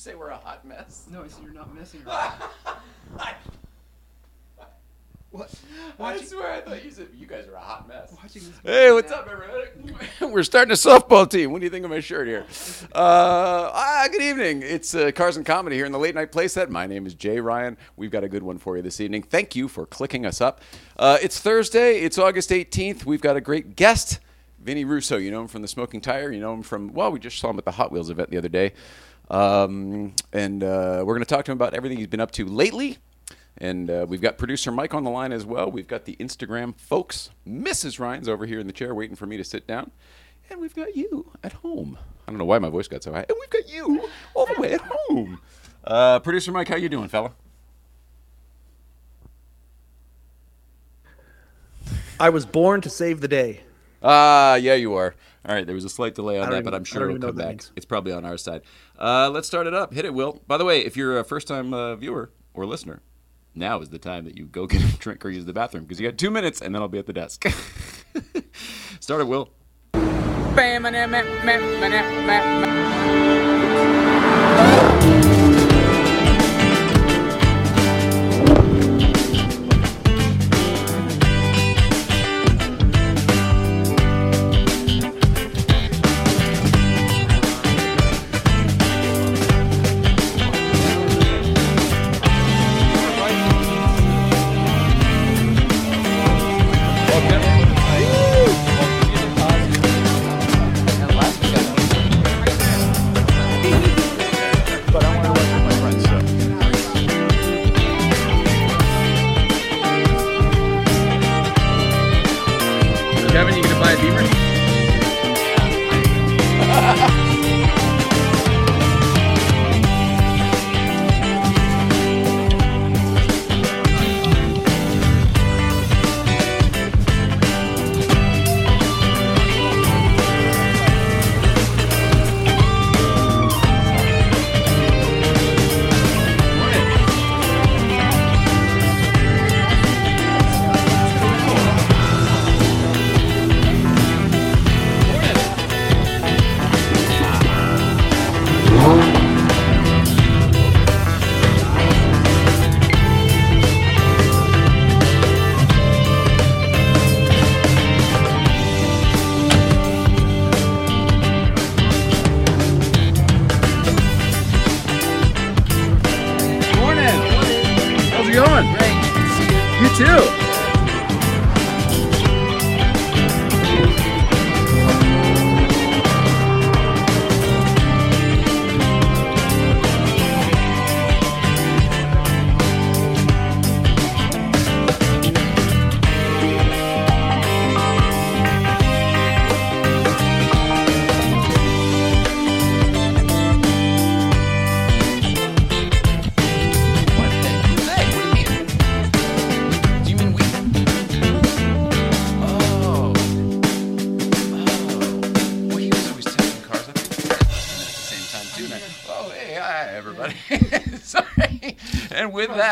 say we're a hot mess? No, I said you're not messing around. what? I Watching, swear I thought you said you guys are a hot mess. watching this. Hey, what's up, everybody? We're starting a softball team. What do you think of my shirt here? Uh, ah, good evening. It's uh, Cars and Comedy here in the Late Night Playset. My name is Jay Ryan. We've got a good one for you this evening. Thank you for clicking us up. Uh, it's Thursday. It's August 18th. We've got a great guest, Vinny Russo. You know him from the Smoking Tire. You know him from, well, we just saw him at the Hot Wheels event the other day. Um, and uh, we're going to talk to him about everything he's been up to lately. And uh, we've got producer Mike on the line as well. We've got the Instagram folks. Mrs. Ryan's over here in the chair waiting for me to sit down. And we've got you at home. I don't know why my voice got so high. And we've got you all the way at home. Uh, producer Mike, how you doing, fella? I was born to save the day. Ah, yeah, you are. All right, there was a slight delay on that, even- but I'm sure don't it'll come back. means. It's probably on our side. Uh, let's start it up. Hit it, Will. By the way, if you're a first-time uh, viewer or listener, now is the time that you go get a drink or use the bathroom because you got two minutes, and then I'll be at the desk. start it, Will.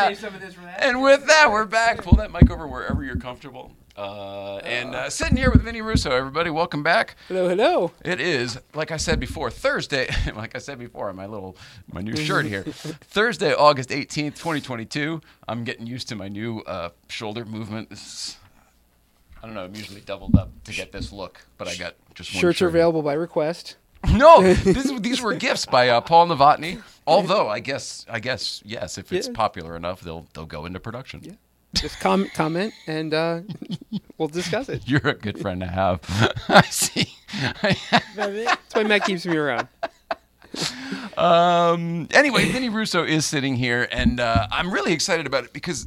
That, some of this for that? and with that, we're back. Pull that mic over wherever you're comfortable. Uh, and uh, sitting here with Vinny Russo, everybody, welcome back. Hello, hello. It is, like I said before, Thursday. like I said before, on my little my new shirt here. Thursday, August eighteenth, twenty twenty two. I'm getting used to my new uh, shoulder movement. This is, I don't know. I'm usually doubled up to get this look, but I got just one Shirts are available by request. No, this, these were gifts by uh, Paul Novotny. Although I guess, I guess yes, if it's Yeah. popular enough, they'll they'll go into production. Yeah. Just com- comment and uh, we'll discuss it. You're a good friend to have. I see. That's why Matt keeps me around. Um, anyway, Vinny Russo is sitting here, and uh, I'm really excited about it because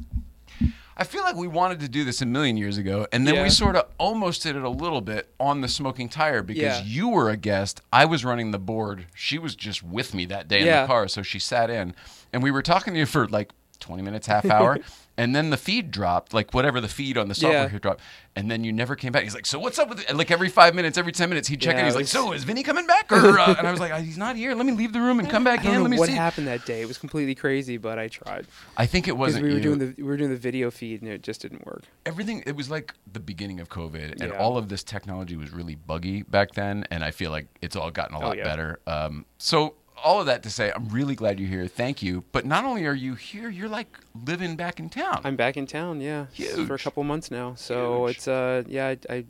I feel like we wanted to do this a million years ago, and then Yeah. we sort of almost did it a little bit on the smoking tire because Yeah. you were a guest. I was running the board. She was just with me that day in the car, so she sat in, and we were talking to you for like 20 minutes, half hour. And then the feed dropped, like whatever the feed on the software Yeah. here dropped, and then you never came back. He's like, "So what's up with?" It? And like every five minutes, every ten minutes, he'd check in. He's like, "So is Vinny coming back?" Or uh, and I was like, "He's not here. Let me leave the room and come back I don't in. know Let me see. what see." happened that day. It was completely crazy, but I tried I think it wasn't we were you. doing the we were doing the video feed and it just didn't work. everything it was like the beginning of covid and Yeah. all of this technology was really buggy back then and i feel like it's all gotten a lot yeah. better um, so all of that to say, I'm really glad you're here. Thank you. But not only are you here, you're like living back in town. I'm back in town, yeah, for a couple months now. So Huge. it's uh, yeah, I, I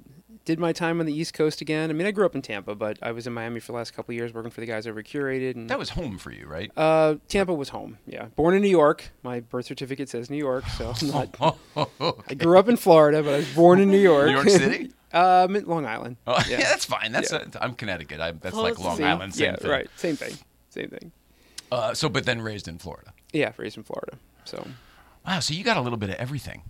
did my time on the East Coast again. I mean, I grew up in Tampa, but I was in Miami for the last couple of years working for the guys over at Curated. And that was home for you, right? uh, Tampa was home. Yeah, born in New York. My birth certificate says New York, so I'm not. Oh, I grew up in Florida, but I was born in New York. New York City? um, Long Island. Oh, yeah. Yeah. that's fine. That's Yeah. uh, I'm Connecticut. I, that's like Long See? Island. Same yeah, thing. right. Same thing. Same thing. Uh, so, but then raised in Florida. Yeah, raised in Florida. So Wow. So you got a little bit of everything.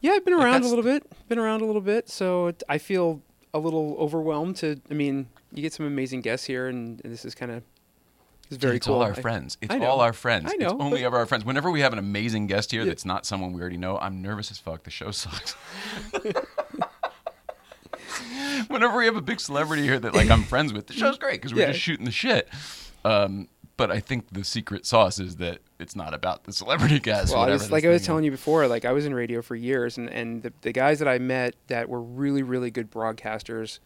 yeah, I've been Like, around a little bit. Been around a little bit. So it, I feel a little overwhelmed. To I mean, you get some amazing guests here, and, and this is kind of it's very it's cool. all our I- friends. It's all our friends. I know, It's only ever our friends. Whenever we have an amazing guest here Yeah. that's not someone we already know, I'm nervous as fuck. The show sucks. Whenever we have a big celebrity here that like I'm friends with, the show's great because we're Yeah. just shooting the shit. Um, but I think the secret sauce is that it's not about the celebrity guest. Well, I was, like I was telling you before, like I was in radio for years, and, and the, the guys that I met that were really, really good broadcasters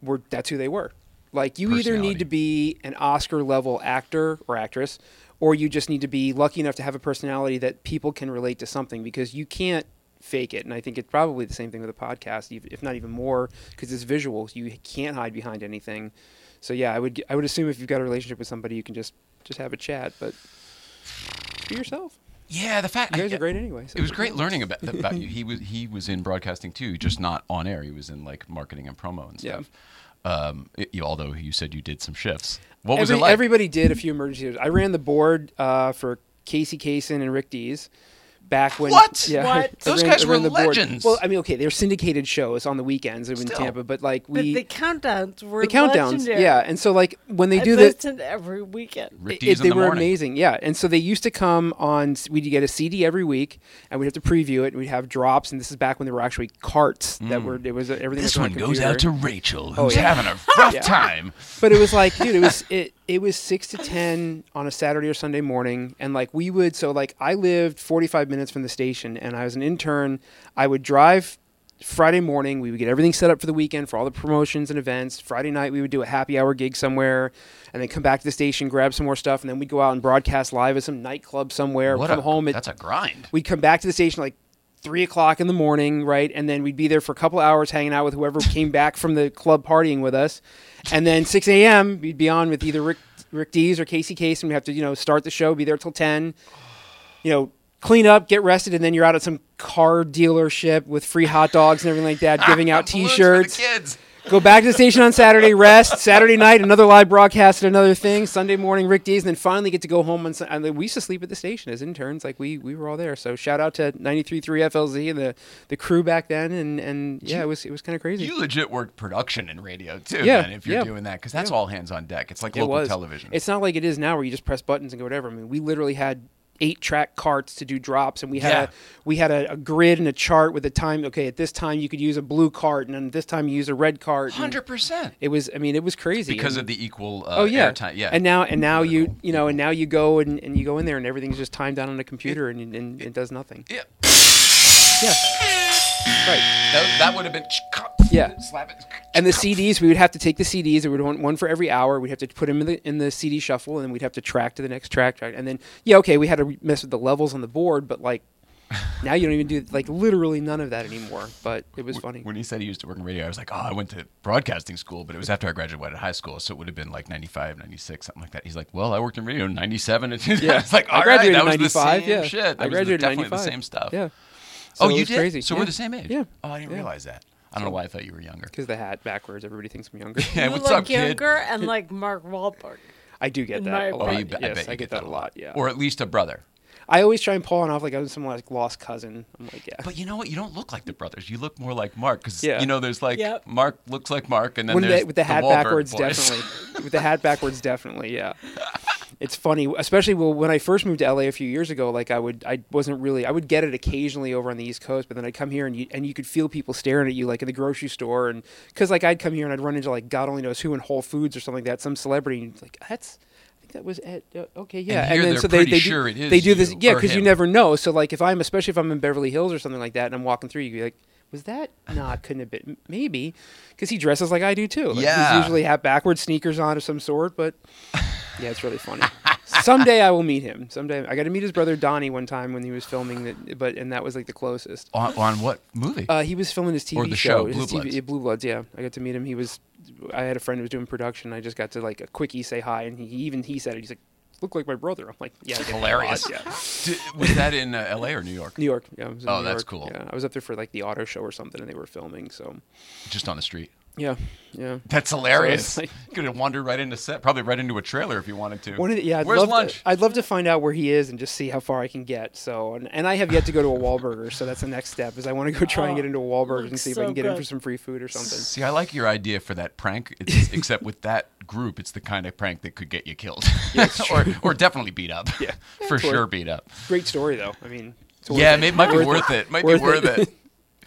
were that's who they were. Like you either need to be an Oscar level actor or actress, or you just need to be lucky enough to have a personality that people can relate to something because you can't fake it. And I think it's probably the same thing with a podcast, if not even more, because it's visual. You can't hide behind anything. So yeah, I would I would assume if you've got a relationship with somebody, you can just just have a chat, but be yourself. Yeah, the fact You guys I- are great anyway. so- It was great learning about about you. He was he was in broadcasting too, just not on air. He was in like marketing and promo and stuff. Yeah. Um, it- you- although you said you did some shifts. What was Every- it like? Everybody did a few emergencies. I ran the board uh, for Casey Kasem and Rick Dees back when. What? Yeah, What? Those ran- guys I ran were the board. legends. Well, I mean, okay, they're syndicated shows on the weekends in Still. Tampa, but like But we the countdowns were the countdowns, legendary. yeah, and so like when they I do this every weekend. Rick it- they the were morning. amazing, yeah. And so they used to come on. We'd get a CD every week, and we'd have to preview it, and we'd have drops. And this is back when there were actually carts that were. It was everything. Mm. This was on one a goes out to Rachel, Oh, who's yeah. having a rough Yeah. time. But it was like, dude, it was it it was six to ten on a Saturday or Sunday morning, and like we would so like I lived forty five minutes from the station, and I was an intern. I would drive Friday morning. We would get everything set up for the weekend for all the promotions and events. Friday night we would do a happy hour gig somewhere, and then come back to the station, grab some more stuff, and then we'd go out and broadcast live at some nightclub somewhere. What come a, home at that's a grind. we'd come back to the station like three o'clock in the morning, right? And then we'd be there for a couple hours hanging out with whoever came back from the club partying with us. And then 6 a.m. we'd be on with either Rick Rick Dees or Casey Case, and we have to you know start the show, be there till 10. You know, clean up, get rested, and then you're out at some car dealership with free hot dogs and everything like that, giving out Balloons for the T-shirts. kids. Go back to the station on Saturday, rest. Saturday night, another live broadcast at another thing. Sunday morning, Rick Dees, and then finally get to go home on. And we used to sleep at the station as interns. Like we we were all there. So shout out to 93.3 FLZ and the the crew back then. And and yeah, it was it was kind of crazy. You legit worked production in radio too, Yeah, man, if you're yeah. doing that, because that's Yeah. all hands on deck. It's like it local was television. It's not like it is now where you just press buttons and go whatever. I mean, we literally had eight track carts to do drops and we had Yeah. a we had a, a grid and a chart with the time okay at this time you could use a blue cart and then this time you use a red cart Hundred percent. it was i mean it was crazy. Because And- of the equal uh, oh yeah. airtime. Yeah, and now and now you you know and now you go and, and you go in there and everything's just timed down on a computer and, and it does nothing. Yeah, yeah right that, that would have been Yeah. Slap it. and the cds we would have to take the cds we would want one for every hour we'd have to put them in the in the cd shuffle and then we'd have to track to the next track track and then yeah okay we had to mess with the levels on the board but like now you don't even do like literally none of that anymore but it was funny When he said he used to work in radio, I was like, oh, I went to broadcasting school, but it was after I graduated high school, so it would have been like 95, 96, something like that. He's like, well, I worked in radio in 97. And yeah it's like, i all right, graduated that in was the 95 same yeah shit. That i was the- graduated definitely 95 the same stuff. yeah Oh, so it you was did? crazy So yeah. we're the same age? yeah Oh, I didn't Yeah. realize that. I don't know why I thought you were younger. because the hat backwards everybody thinks i'm younger Yeah, you what's look up, kid? younger and like Mark Wahlberg. i do get that my a Oh, lot you bet- yes I bet you get that a lot yeah Or at least a brother. I always try and pull it off like I'm some like lost cousin. I'm like, yeah. But you know what? You don't look like the brothers. You look more like Mark because Yeah. you know there's like Yep. Mark looks like Mark, and then when there's the, with the hat Wahlberg backwards, boys. definitely. with the hat backwards, definitely, yeah. It's funny, especially when I first moved to LA a few years ago. Like I would, I wasn't really. I would get it occasionally over on the East Coast, but then I'd come here and you and you could feel people staring at you like in the grocery store, and because like I'd come here and I'd run into like God only knows who in Whole Foods or something like that, some celebrity, and like that's. I think that was Ed. Uh, okay, yeah. And then so they, they sure do, it is they do this, yeah, because you never know. So like if I'm, especially if I'm in Beverly Hills or something like that, and I'm walking through, you'd be like, was that? No, it couldn't have been. Maybe, because he dresses like I do too. Like, Yeah. He's usually hat backwards, sneakers on of some sort, but Yeah, it's really funny. Someday I will meet him. Someday I got to meet his brother Donnie one time when he was filming that, but and that was like the closest. On, on what movie? Uh, he was filming his TV Or the show, his Blue TV Bloods. yeah, Blue Bloods. Yeah, I got to meet him. He was. I had a friend who was doing production. I just got to like a quickie say hi, and he even he said it. He's like, "Look like my brother." I'm like, "Yeah, I get that a lot, Hilarious. Yeah, Did- was that in uh, L.A. or New York? New York. Yeah, Oh, New that's York. cool. Yeah, I was up there for like the auto show or something, and they were filming. So Just on the street. Yeah, yeah. That's hilarious. So it's you could have wandered right into set, probably right into a trailer if you wanted to. One of the, yeah, I'd Where's love lunch? To, I'd love to find out where he is and just see how far I can get. So, and, and I have yet to go to a Wahlburger, so that's the next step. Is I want to go try and get oh, into a Wahlburger and looks see if I can get in for some free food or something. See, I like your idea for that prank, it's, except with that group, it's the kind of prank that could get you killed, or or definitely beat up. Yeah, for Totally. sure, beat up. Great story though. I mean, it's worth Yeah, it. it might be worth it. Might be worth it.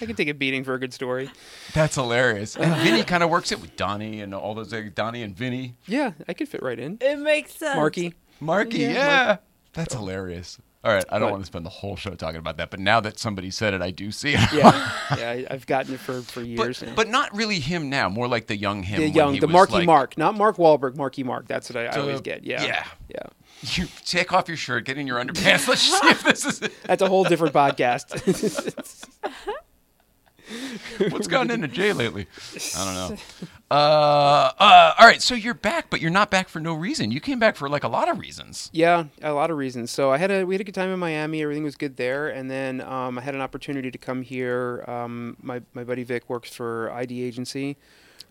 I could take a beating for a good story. That's hilarious. And Vinny kind of works it with Donnie and all those, like, Donnie and Vinny, Yeah, I could fit right in. It makes sense. Marky. Marky. Yeah, Yeah, that's hilarious. All right, I don't What? want to spend the whole show talking about that, but now that somebody said it, I do see it. Yeah, yeah. I- I've gotten it for for years. But, now. but not really him now. More like the young him. the young, the Marky like- Mark, not Mark Wahlberg. Marky Mark. That's what I, I always get. Yeah, yeah. yeah. You take off your shirt, get in your underpants. Let's see if this is it. That's a whole different podcast. What's gotten into Jay lately? I don't know. Uh, uh, all right, so you're back, but you're not back for no reason. You came back for like a lot of reasons. Yeah, a lot of reasons. So I had a we had a good time in Miami. Everything was good there, and then um, I had an opportunity to come here. Um, my my buddy Vic works for ID Agency.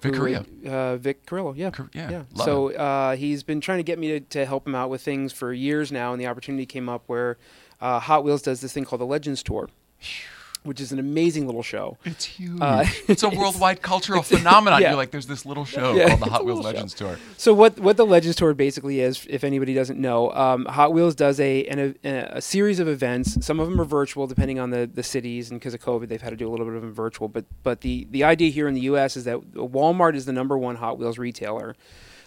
Vic Carrillo. Uh, Vic Carrillo, yeah, Car- yeah, yeah. love So uh, he's been trying to get me to, to help him out with things for years now, and the opportunity came up where uh, Hot Wheels does this thing called the Legends Tour, which is an amazing little show. It's huge. Uh, it's a worldwide cultural phenomenon. yeah. You're like, there's this little show Yeah, called the Hot Wheels little show. Legends Tour. So what what the Legends Tour basically is, if anybody doesn't know, um, Hot Wheels does a, an, a a series of events. Some of them are virtual, depending on the, the cities, and because of COVID, they've had to do a little bit of them virtual. But but the the idea here in the U.S. is that Walmart is the number one Hot Wheels retailer,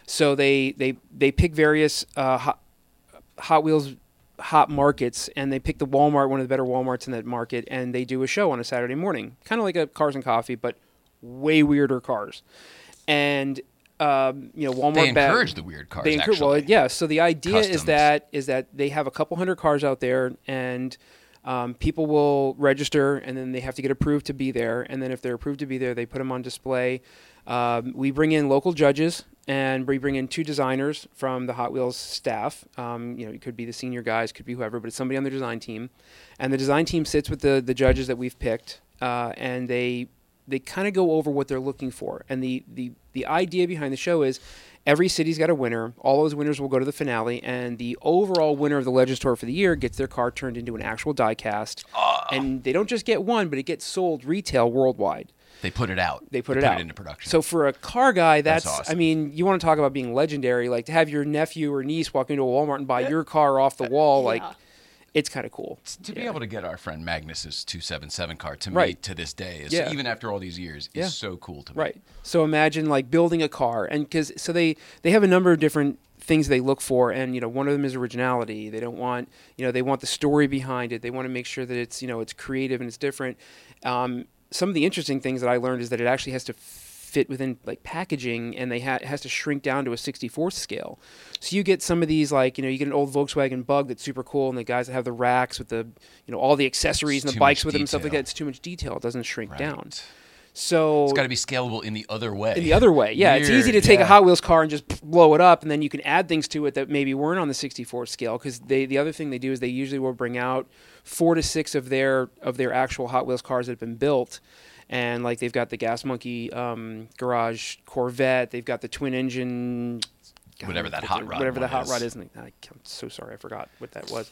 so they they they pick various uh, Hot, Hot Wheels hot markets and they pick the Walmart, one of the better Walmarts in that market, and they do a show on a Saturday morning, kind of like a Cars and Coffee, but way weirder cars. And um, you know, Walmart They ba- encourage the weird cars, They encourage, well, yeah. So the idea is that is that they have a couple hundred cars out there, and um, people will register, and then they have to get approved to be there. And then if they're approved to be there, they put them on display. Um, we bring in local judges, and we bring in two designers from the Hot Wheels staff. Um, you know, it could be the senior guys, could be whoever, but it's somebody on the design team. And the design team sits with the the judges that we've picked, uh, and they they kind of go over what they're looking for. And the, the, the idea behind the show is every city's got a winner. All those winners will go to the finale, and the overall winner of the Legends Tour for the year gets their car turned into an actual die cast. Ah. And they don't just get one, but it gets sold retail worldwide. They put it out. They put it out into production. So for a car guy, that's, That's awesome. I mean, you want to talk about being legendary. Like to have your nephew or niece walk into a Walmart and buy your car off the wall, like Yeah. It's kind of cool. to be able to get our friend Magnus's 277 car to me to this day, is, Yeah. even after all these years, is Yeah. so cool to me. Right. So imagine like building a car, and because so they they have a number of different things they look for, and you know one of them is originality. They don't want you know they want the story behind it. They want to make sure that it's you know it's creative and it's different. Um, some of the interesting things that I learned is that it actually has to fit within like packaging and they ha- has to shrink down to a 64th scale so you get some of these like you know you get an old volkswagen bug that's super cool and the guys that have the racks with the you know all the accessories It's and the bikes with them and stuff like that it's too much detail it doesn't shrink down so It's got to be scalable in the other way. in the other way. Yeah, it's easy to Weird, take a. Hot Wheels car and just blow it up, and then you can add things to it that maybe weren't on the 64 scale. Because they, the other thing they do is they usually will bring out four to six of their of their actual Hot Wheels cars that have been built, and like they've got the Gas Monkey um, Garage Corvette, they've got the twin engine. God, Whatever that hot rod whatever the hot is. rod is. and I, I'm so sorry, I forgot what that was.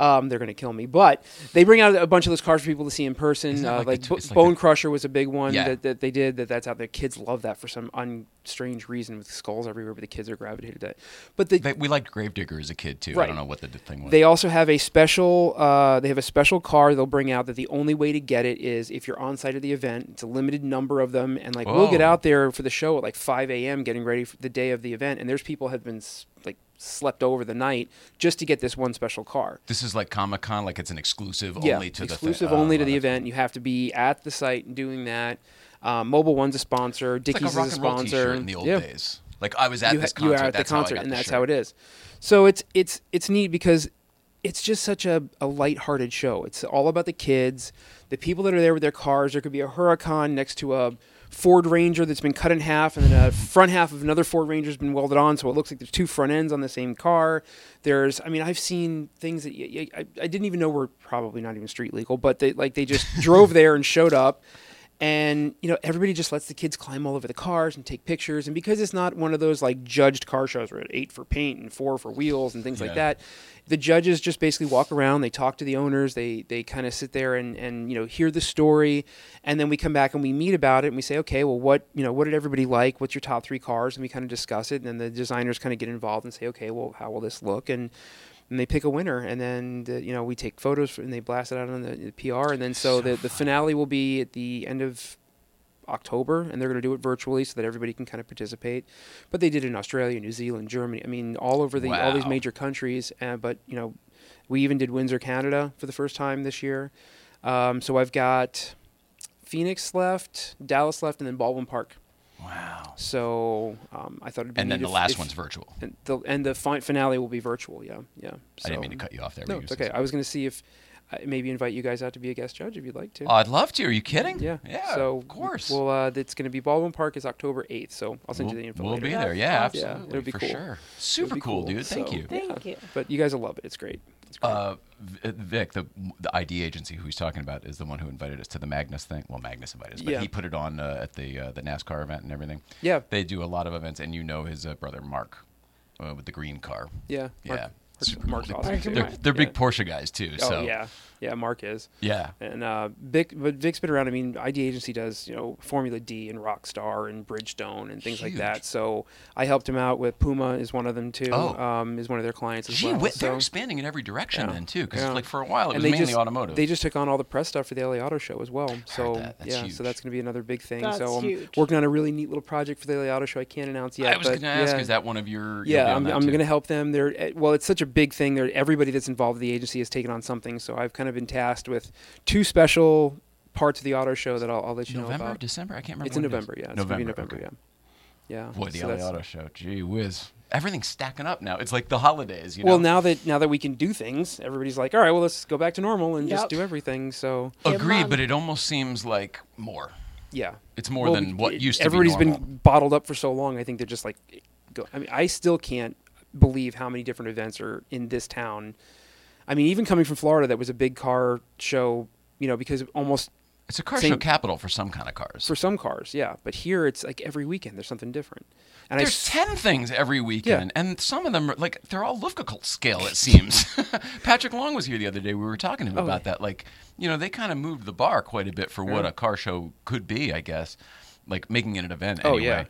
Um, they're gonna kill me, but they bring out a bunch of those cars for people to see in person. Uh, like like like Bone the- Crusher was a big one Yeah. that, that they did. That that's out there. Kids love that for some unstrange reason with skulls everywhere, but the kids are gravitated to that. But the, They- we liked Gravedigger as a kid too. I don't know what the thing was. they also have a special. Uh, they have a special car they'll bring out that the only way to get it is if you're on site at the event. It's a limited number of them, and like we'll get out there for the show at like 5 a.m. getting ready for the day of the event, and there's people have been like slept over the night just to get this one special car. this is like Comic Con, like it's an exclusive yeah, only to exclusive the thi- only oh, to the event. You have to be at the site and doing that. Um, Mobil One's a sponsor. Dickies like a is a sponsor. In the old yeah. days. Like I was at you, this concert. you are at the concert, and that's shirt. how it is. So it's it's it's neat because it's just such a, a lighthearted show. It's all about the kids, the people that are there with their cars. There could be a Huracan next to a Ford Ranger that's been cut in half, and then a front half of another Ford Ranger's been welded on, so it looks like there's two front ends on the same car. There's, I mean, I've seen things that y- y- I, I didn't even know were probably not even street legal, but they like they just drove there and showed up and you know everybody just lets the kids climb all over the cars and take pictures. And because it's not one of those like judged car shows where it's eight for paint and four for wheels and things Yeah. like that the judges just basically walk around they talk to the owners they they kind of sit there and and you know hear the story. And then we come back and we meet about it and we say okay well what you know what did everybody like? What's your top three cars? And we kind of discuss it. And then the designers kind of get involved and say okay well how will this look? And and they pick a winner, and then the, you know we take photos and they blast it out on the, the PR, and then so, the, the finale will be at the end of October, and they're going to do it virtually so that everybody can kind of participate. But they did it in Australia, New Zealand, Germany. I mean, all over the all these major countries. Uh, but you know, we even did Windsor, Canada, for the first time this year. Um, so I've got Phoenix left, Dallas left, and then Baldwin Park. Wow. So um, I thought it'd be And then the if- last if- one's virtual. and the and the fi- finale will be virtual. Yeah, yeah. I didn't mean to cut you off there. No, it's okay. saying I was going to see if uh, maybe invite you guys out to be a guest judge if you'd like to. Oh, I'd love to. Are you kidding? yeah, Yeah. So of course. Well, uh, it's going to be Baldwin Park is October eighth, so I'll send we'll, you the info. we'll later. be there. Yeah. Yeah, absolutely. it'll be for cool. sure. Super be cool, dude. Thank So, you. Thank yeah. you. But you guys will love it. It's great. Great. Uh, Vic, the the ID agency who he's talking about is the one who invited us to the Magnus thing. Well, Magnus invited us, but Yeah. he put it on uh, at the uh, the NASCAR event and everything. yeah, They do a lot of events, and you know his uh, brother Mark uh, with the green car. yeah, Yeah, Mark, super Mark's cool. awesome. Mark. They're, they're big Yeah. Porsche guys too. Oh so yeah, yeah. Mark is. yeah. And uh, Vic, but Vic's been around. I mean, ID agency does you know Formula D and Rockstar and Bridgestone and things like that. So I helped him out with Puma is one of them too. Oh. Um, is one of their clients as Gee, well. whiz, they're so- expanding in every direction Yeah. then too, because Yeah. like for a while it And was they mainly just- automotive. They just took on all the press stuff for the LA Auto Show as well. So that. That's yeah, huge. so that's going to be another big thing. That's so I'm huge. working on a really neat little project for the LA Auto Show. I can't announce yet. I was but going to ask, yeah. is that one of your? Yeah, I'm, I'm going to help them. They're eh, well, it's such a big thing. They're, everybody that's involved in the agency has taken on something. So I've kind of been tasked with two special parts of the auto show that I'll, I'll let you know November, about. December. I can't remember. It's in when it is. November. Yeah, it's November. November. okay. Yeah, yeah. Boy, the so LA Auto Show. Gee whiz, everything's stacking up now. It's like the holidays. You know? Well, now that now that we can do things, everybody's like, all right, well, let's go back to normal and just do everything. So Agreed, Mom. but it almost seems like more. yeah, It's more Well, than what it- used to everybody's be. Everybody's been bottled up for so long. I think they're just like, go. I mean, I still can't believe how many different events are in this town. I mean, even coming from Florida, that was a big car show. You know, because almost It's a car same- show capital for some kind of cars. for some cars, yeah. But here, it's like every weekend there's something different. And There's s- ten things every weekend, and some of them are like they're all Luftgekühlt scale. It seems. Patrick Long was here the other day. We were talking to him Oh, about yeah. that. Like, you know, they kind of moved the bar quite a bit for what a car show could be. I guess, like making it an event. Oh, Anyway. yeah.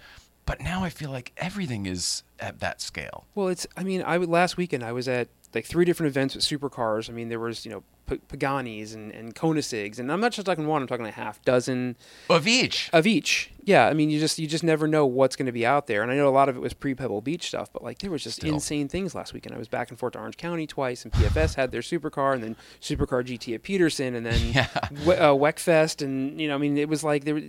But now I feel like everything is at that scale. Well, it's. I mean, I would- last weekend I was at like three different events with supercars. I mean, there was you know P- Paganis and and Koenigseggs, and I'm not just talking one. I'm talking a half dozen Of each. of each. Yeah, I mean, you just you just never know what's going to be out there. And I know a lot of it was pre Pebble Beach stuff, but like there was just Still. insane things last weekend. I was back and forth to Orange County twice, and PFS had their supercar, and then Supercar GT at Petersen, and then Yeah. We- uh, Wekfest, and you know, I mean, it was like there.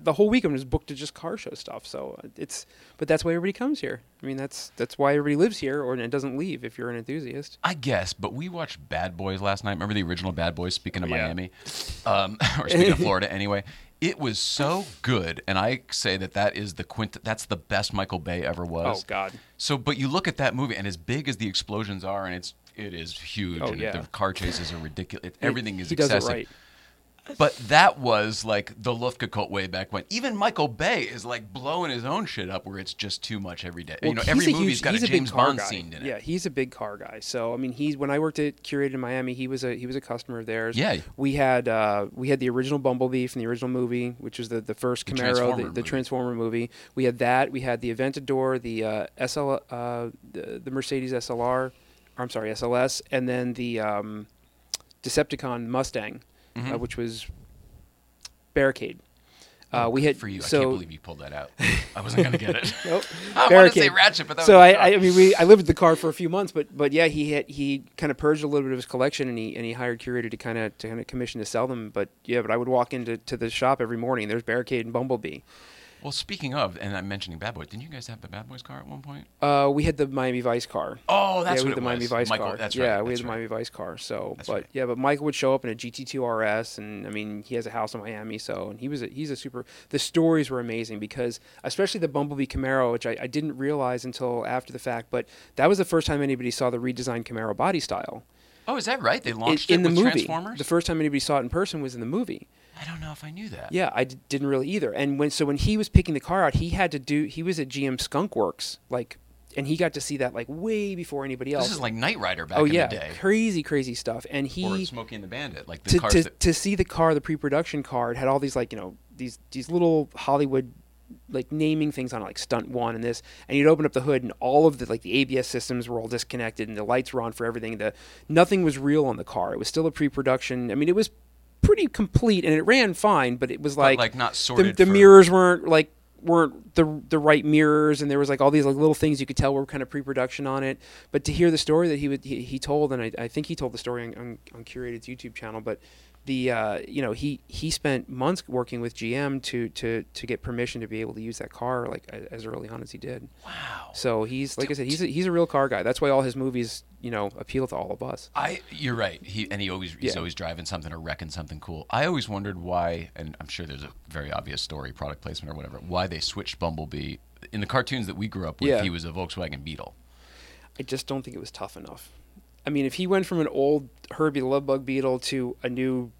The whole weekend was booked to just car show stuff. So uh, it's, but that's why everybody comes here. I mean, that's that's why everybody lives here, or it doesn't leave if you're an enthusiast. I guess, but we watched Bad Boys last night. Remember the original Bad Boys? Speaking of yeah. Miami, um, or speaking of Florida, anyway. It was so good, and I say that that is the quint. That's the best Michael Bay ever was. Oh God. So, but you look at that movie, and as big as the explosions are, and it's it is huge, Oh, and yeah. the car chases are ridiculous. Everything is he does excessive. it right. But that was like the Luftgekühlt way back when. Even Michael Bay is like blowing his own shit up, where it's just too much every day. you know, every a movie's huge- got a big James Bond guy. scene in it. Yeah, he's a big car guy. So I mean, he's when I worked at Curated in Miami, he was a he was a customer of theirs. Yeah. we had uh, we had the original Bumblebee from the original movie, which was the the first The Camaro, Transformer the, the. Transformer movie. We had that. We had the Aventador, the uh, SL, uh, the, the Mercedes SLR, I'm sorry SLS, and then the um, Decepticon Mustang, Mm-hmm. uh, which was Barricade. Uh, we had Oh, For you, I can't believe you pulled that out. I wasn't gonna get it. Nope. I wanted to say. Ratchet, but that so was I. I, I mean, we I lived with the car for a few months, but but yeah, he had, he kind of purged a little bit of his collection, and he and he hired Curated to kind of to kind of commission to sell them. But yeah, but I would walk into to the shop every morning. There's Barricade and Bumblebee, Well, speaking of, and I'm mentioning Bad Boys, didn't you guys have the Bad Boys car at one point? Uh, we had the Miami Vice car. Oh, that's yeah, we had the it Miami was. Vice Michael, car. That's right. yeah, we had the right. Miami Vice car. So, That's but right. yeah, but Michael would show up in a GT2 RS, and I mean, he has a house in Miami. So, and he was a, he's a super. The stories were amazing because, especially the Bumblebee Camaro, which I, I didn't realize until after the fact, but that was the first time anybody saw the redesigned Camaro body style Oh, is that right? They in, launched in it the with movie. Transformers. The first time anybody saw it in person was in the movie. I don't know if I knew that. Yeah, I d- didn't really either. And when so when he was picking the car out, he had to do. He was at GM Skunk Works, like, and he got to see that like way before anybody else. This is like Knight Rider back oh in yeah, the day, crazy crazy stuff. And or he Smokey and the Bandit, like the to cars to, that. to see the car, the pre-production car, it had all these like you know these these little Hollywood like naming things on it, like stunt one and this and you'd open up the hood and all of the like the abs systems were all disconnected and the lights were on for everything the nothing was real on the car it was still a pre-production i mean it was pretty complete and it ran fine but it was but, like like not the, sorted. the for- mirrors weren't like weren't the the right mirrors and there was like all these like little things you could tell were kind of pre-production on it but to hear the story that he would he, he told and I, I think he told the story on, on, on curated's youtube channel but the uh, you know he he spent months working with gm to to to get permission to be able to use that car like as early on as he did Wow. so he's like i said he's a, he's a real car guy that's why all his movies you know appeal to all of us I you're right. He and he always he's Yeah. always driving something or wrecking something cool. I always wondered why, and I'm sure there's a very obvious story, product placement or whatever, why they switched Bumblebee in the cartoons that we grew up with. Yeah. He was a Volkswagen Beetle. I just don't think it was tough enough. I mean, if he went from an old Herbie the Love Bug Beetle to a new,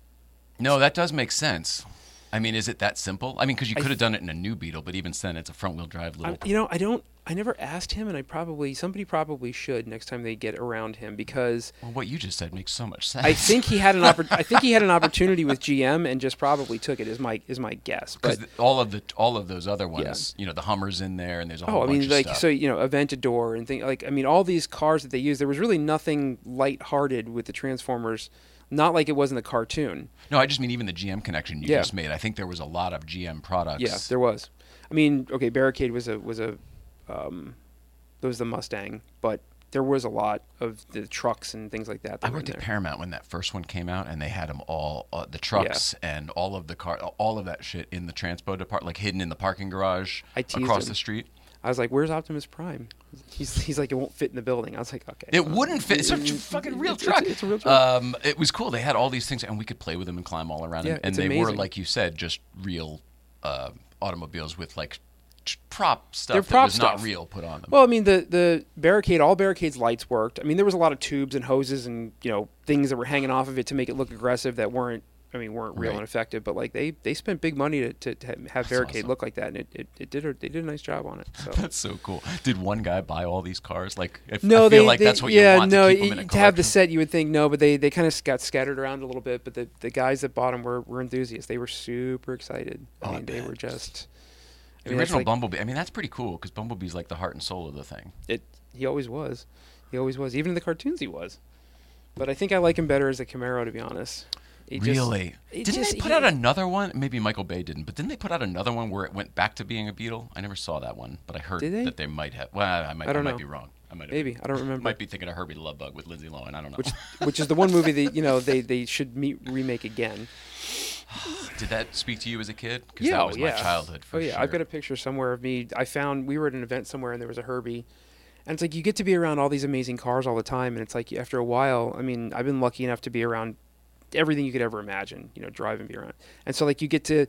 No, that does make sense. I mean, is it that simple? I mean, because you could have done it in a new Beetle, but even then, it's a front wheel drive little. I, you know, I don't. I never asked him, and I probably somebody probably should next time they get around him because well, what you just said makes so much sense. I think he had an oppor- I think he had an opportunity with GM and just probably took it. Is my is my guess. because all of the all of those other ones, you know, the Hummers in there, and there's a whole oh, I mean, like so you know, Aventador and thing like I mean, all these cars that they use. There was really nothing lighthearted with the Transformers. Not like it was in the cartoon. no, I just mean even the GM connection you Yeah. just made. I think there was a lot of GM products. Yeah, there was. I mean, okay, Barricade was a was a um, it was the Mustang, but there was a lot of the trucks and things like that. that I worked at. Paramount when that first one came out, and they had them all, uh, the trucks and all of the car, all of that shit in the transpo department, like hidden in the parking garage across him. the street. I was like, "Where's Optimus Prime?" He's he's like, "It won't fit in the building." I was like, "Okay." It fine." wouldn't fit. It's a fucking real It's- truck. It's, it's a real truck. Um, it was cool. They had all these things, and we could play with them and climb all around. Yeah, them. and they were, like you said, just real uh, automobiles with like prop stuff They're that prop was not real put on them. well, I mean, the the barricade, all barricades lights worked. I mean, there was a lot of tubes and hoses and you know things that were hanging off of it to make it look aggressive that weren't. I mean, weren't real Right. and effective, but like they, they spent big money to, to, to have barricade awesome. look like that, and it, it, it did a, they did a nice job on it. So. That's so cool. Did one guy buy all these cars? Like, if, No, I feel they, like they- that's what yeah, you want no, to keep them in to have the set, you would think no, but they, they kind of got scattered around a little bit. But the, the guys that bought them were, were enthusiasts. They were super excited. Oh, I I mean, they were just. I The mean, that's original like- Bumblebee. I mean, that's pretty cool because Bumblebee's like the heart and soul of the thing. It. He always was. He always was. Even in the cartoons, he was. But I think I like him better as a Camaro, to be honest. Just- really? it didn't just- they put he- out another one? Maybe Michael Bay didn't, but didn't they put out another one where it went back to being a Beetle? I never saw that one, but I heard they? that they might have. Well, I might, I don't might know. be wrong. I might have Maybe I don't remember. might be thinking of Herbie the Love Bug with Lindsay Lohan. I don't know. Which, which is the one movie that you know they, they should meet, remake again. Did that speak to you as a kid? Because Yeah, that oh, was yeah. my childhood. For oh yeah, sure. I've got a picture somewhere of me. I found we were at an event somewhere and there was a Herbie, and it's like you get to be around all these amazing cars all the time, and it's like after a while. I mean, I've been lucky enough to be around everything you could ever imagine. You know, drive and be around, and so like you get to.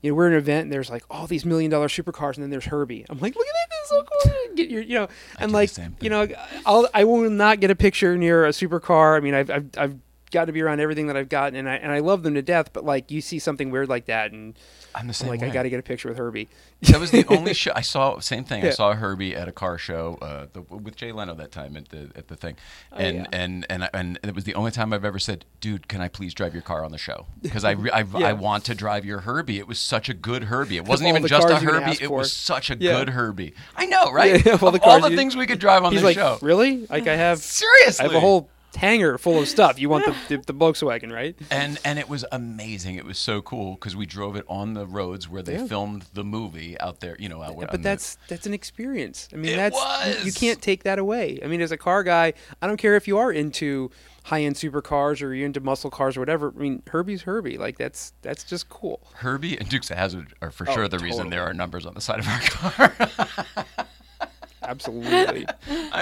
You know, we're at an event and there's like all these million dollar supercars and then there's Herbie. I'm like, look at that, this is so cool. Get your, you know, and like, you know, I'll, I will not get a picture near a supercar. I mean, I've, I've, I've got to be around everything that I've gotten and I, and I love them to death, but like you see something weird like that and I'm the I'm same like, way. I got to get a picture with Herbie. that was the only show I saw. Same thing. I saw Herbie at a car show uh, the, with Jay Leno that time at the at the thing, and Oh, yeah. and and I- and it was the only time I've ever said, "Dude, can I please drive your car on the show?" Because I, I, Yeah. I want to drive your Herbie. It was such a good Herbie. It wasn't even just a cars you can Herbie. It was such a Yeah. good Herbie. I know, right? Yeah, all the all the you- things we could drive on He's the like, show. really? Like I have, Seriously, I have a whole hangar full of stuff. You want the, the, the Volkswagen, right? and and it was amazing. It was so cool because we drove it on the roads where they Yeah. filmed the movie out there. You know, out on But the- that's that's an experience. I mean, It that's you- you can't take that away. I mean, as a car guy, I don't care if you are into high-end supercars or you're into muscle cars or whatever. I mean, Herbie's Herbie. Like that's that's just cool. Herbie and Dukes of Hazzard are for Oh, sure the reason there are numbers on the side of our car. Absolutely.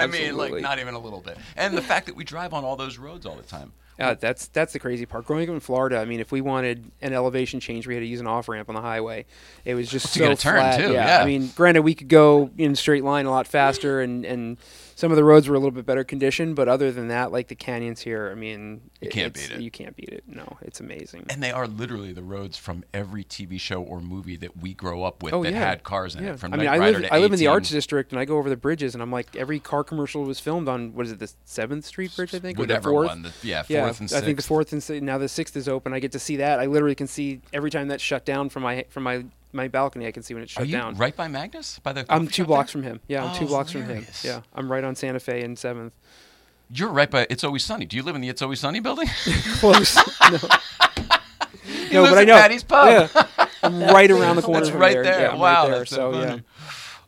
I mean, like not even a little bit. And the fact that we drive on all those roads all the time. Uh, that's that's the crazy part. Growing up in Florida, I mean, if we wanted an elevation change, we had to use an off ramp on the highway. It was just To so get a turn, flat. too, Yeah. yeah. I mean, granted, we could go in straight line a lot faster, and and some of the roads were a little bit better conditioned. But other than that, like the canyons here, I mean, You can't beat it. You can't beat it. No, it's amazing. And they are literally the roads from every TV show or movie that we grow up with Oh that yeah, had cars in yeah. it. From I mean, Knight I Rider live I live in the Arts District, and I go over the bridges, and I'm like, every car commercial was filmed on what is it, the Seventh Street Bridge, I think, or the Whatever Fourth. one, the- yeah, yeah, fourth and I think the fourth and now the sixth is open. I get to see that. I literally can see every time that's shut down from my from my my balcony. I can see when it's Are shut you down. right by Magnus? By the I'm two blocks there? from him. Yeah, I'm Oh, two blocks from him. Yeah, I'm right on Santa Fe and Seventh. You're right by It's Always Sunny. Do you live in the It's Always Sunny building? Close. no, no but I know. Patty's Pub. Yeah, I'm right around the corner That's right there. there. Yeah, wow, right there. so so yeah.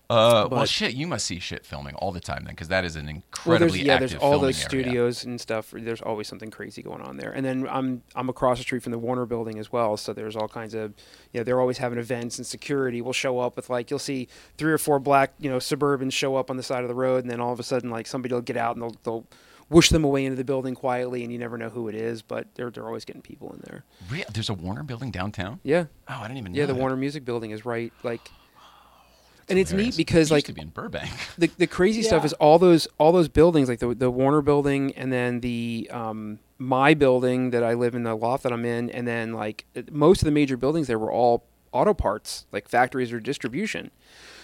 Uh, well, shit, you must see shit filming all the time then, because that is an Well, incredibly there's, yeah, there's all those area. studios and stuff. There's always something crazy going on there. And then I'm I'm across the street from the Warner Building as well. So there's all kinds of, yeah, they're always having events and security will show up with like you'll see three or four black you know Suburbans show up on the side of the road, and then all of a sudden like somebody will get out and they'll they'll whoosh them away into the building quietly, and you never know who it is, but they're they're always getting people in there. Re- There's a Warner building downtown. Yeah, Oh, I didn't even know. yeah, the that. Warner Music Building is right like. And it's neat because It like to be in Burbank. the the crazy stuff is all those all those buildings like the the Warner building and then the um my building that I live in the loft that I'm in and then like most of the major buildings there were all auto parts like factories or distribution.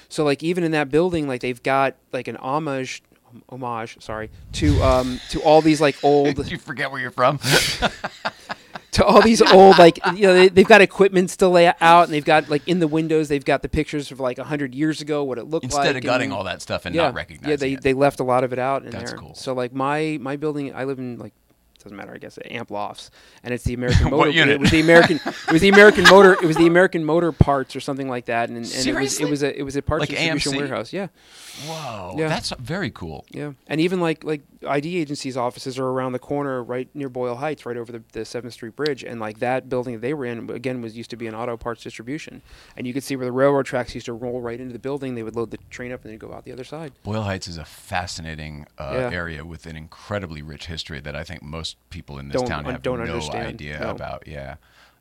So like even in that building like they've got like an homage homage sorry to um to all these like old you forget where you're from? to all these old like you know they, they've got equipment still lay out and they've got like in the windows they've got the pictures of like 100 years ago what it looked like Instead of gutting all that stuff and yeah, not recognizing yeah, they it. they left a lot of it out in That's there. cool. So like my my building, I live in like doesn't matter, I guess Amp Lofts, and it's the American What Motor. unit? It was the American. It was the American Motor. It was the American Motor Parts or something like that, and, and it was Seriously? it was a it was a parts Like distribution AMC? warehouse. Yeah, Whoa, Yeah. that's very cool. yeah, and even like like ID agency's offices are around the corner, right near Boyle Heights, right over the the Seventh Street Bridge, and like that building that they were in again was used to be an auto parts distribution, and you could see where the railroad tracks used to roll right into the building. They would load the train up and then go out the other side. Boyle Heights is a fascinating uh, Yeah. area with an incredibly rich history that I think most people in this Don't- town have no understand. idea No. about. Yeah.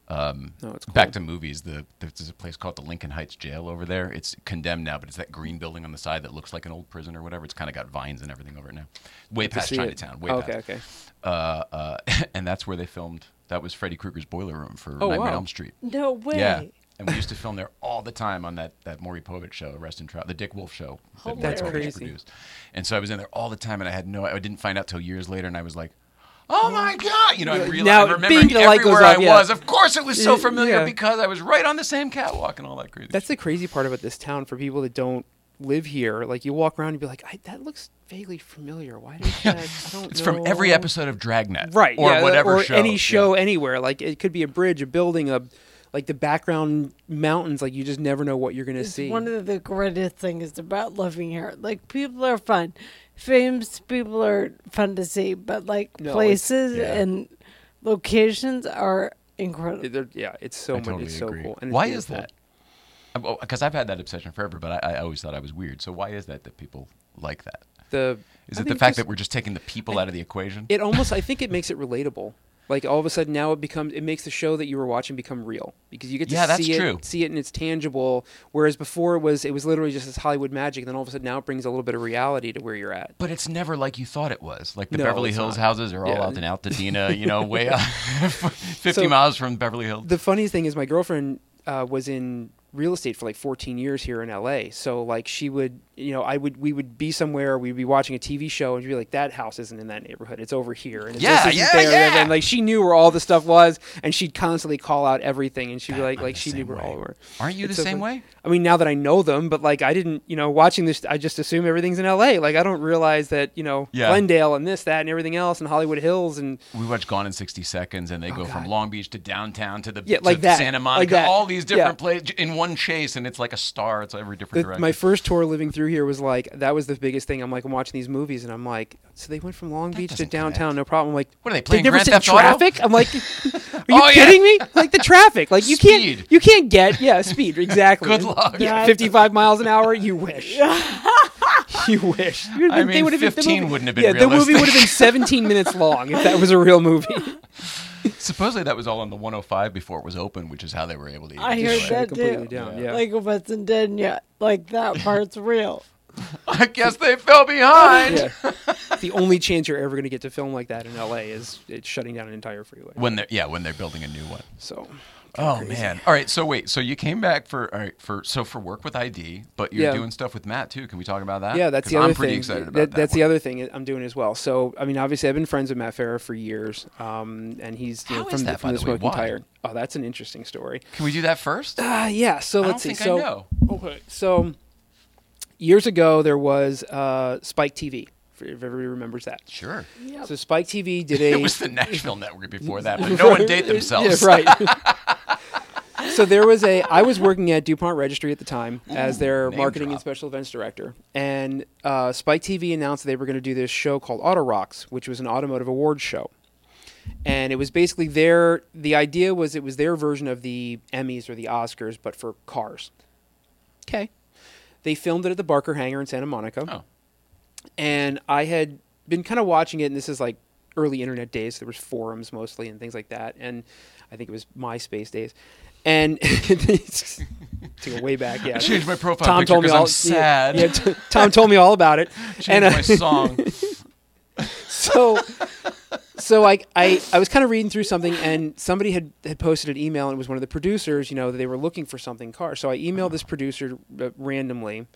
Um, No, it's Back to movies. The there's a place called the Lincoln Heights Jail over there. It's condemned now, but it's that green building on the side that looks like an old prison or whatever. It's kind of got vines and everything over it now. Way to past see it. Chinatown. Way Oh, past. okay, okay. Uh, uh, and that's where they filmed. That was Freddy Krueger's boiler room for Oh, Nightmare on wow. Elm Street. No way. Yeah. And we used to film there all the time on that, that Maury Povich show, Arrest and Trial, the Dick Wolf show. that Maury That's Povich crazy. Produced. And so I was in there all the time, and I had no, I didn't find out till years later, and I was like, "Oh my god!" You know, I Yeah, realized, now, I'm remembering bing, the light goes everywhere I off, yeah. was. Of course, it was so familiar yeah. because I was right on the same catwalk and all that crazy. That's the crazy part about this town for people that don't live here. Like you walk around and be like, I, that looks vaguely familiar. Why did that? I don't it's from every episode of Dragnet, right? Or yeah, whatever or show. any Yeah. show anywhere. Like it could be a bridge, a building, a like the background mountains. Like you just never know what you're gonna It's see. one of the greatest things about living here. Like people are fun, famous people are fun to see, but like No, places yeah. and locations are incredible. They're- yeah, it's so I much. totally it's so cool. And why is that? Because uh, I've had that obsession forever, but I, I always thought I was weird. So why is that that people like that? The Is I it the fact just- that we're just taking the people out of the equation? it almost I think it makes it relatable. Like all of a sudden now it becomes it makes the show that you were watching become real because you get to Yeah, see it true. see it and it's tangible. Whereas before it was it was literally just this Hollywood magic. And then all of a sudden now it brings a little bit of reality to where you're at. But it's never like you thought it was. Like the No, Beverly Hills not. houses are all Yeah. out in Altadena, you know, way out, 50 So- miles from Beverly Hills. The funniest thing is my girlfriend uh, was in real estate for like 14 years here in LA. So like she would, you know, I would we would be somewhere, we'd be watching a TV show, and she'd be like, "That house isn't in that neighborhood. It's over here." And Yeah, this yeah, there. yeah. And like she knew where all the stuff was, and she'd constantly call out everything, and she'd be like, I'm like she knew where way. all were. Aren't you It's the so same way? I mean, now that I know them, but like I didn't, you know, watching this, I just assume everything's in LA. Like I don't realize that, you know, Yeah. Glendale and this, that, and everything else, and Hollywood Hills, and We watch Gone in 60 Seconds, and they oh, go from Long Beach to downtown to the Yeah, to like that, Santa like Monica, that. all these different Yeah. places in one chase, and it's like a star. It's every different the, direction. my first tour living through here was like that was the biggest thing. I'm like I'm watching these movies, and I'm like, so they went from Long Beach to downtown, connect. no problem. I'm like, What are they they playing never Grand said Theft Auto? traffic. I'm like, are you Oh, yeah. kidding me? Like the traffic, like you Speed. can't, you can't get, yeah, speed exactly. Good luck. Yeah, Yeah. 55 miles an hour. You wish. you wish. You I would've- mean, would've been- the 15 movie- wouldn't have been Yeah, the movie would have been 17 minutes long if that was a real movie. Supposedly that was all on the 105 before it was open, which is how they were able to. I even heard that completely too. down. Yeah. Like it wasn't done yet. Like that part's real. I guess they fell behind. yeah. The only chance you're ever going to get to film like that in LA is it's shutting down an entire freeway. When they're yeah, when they're building a new one. So. Oh man! All right, so wait, so you came back for all right for so for work with ID, but you're Yeah. doing stuff with Matt too. Can we talk about that? Yeah, that's 'Cause the other I'm pretty thing. excited about That- that. that's the other thing I'm doing as well. So, I mean, obviously, I've been friends with Matt Farah for years, um, and he's you know, from is the, that, from by the the smoking tire. Oh, that's an interesting story. Can we do that first? Uh, yeah. So let's don't see. think I so know. okay. So years ago, there was uh, Spike TV. If everybody remembers that. Sure. Yep. So Spike TV did a. It was the Nashville network before that, but no one date themselves. Yeah, right. so there was a. I was working at DuPont Registry at the time as their name marketing and special events director, and uh, Spike TV announced that they were going to do this show called Auto Rox, which was an automotive awards show. And it was basically their. The idea was it was their version of the Emmys or the Oscars, but for cars. Okay. They filmed it at the Barker Hangar in Santa Monica Oh. And I had been kind of watching it, and this is like early internet days. There was forums mostly and things like that, and I think it was MySpace days, and to go way back, yeah. I changed my profile Tom picture told me all. I'm sad. Yeah, yeah, t- Tom told me all about it, Changed and uh, my song. so so I, I I was kind of reading through something and somebody had, had posted an email and it was one of the producers you know that they were looking for something car so I emailed this producer uh, randomly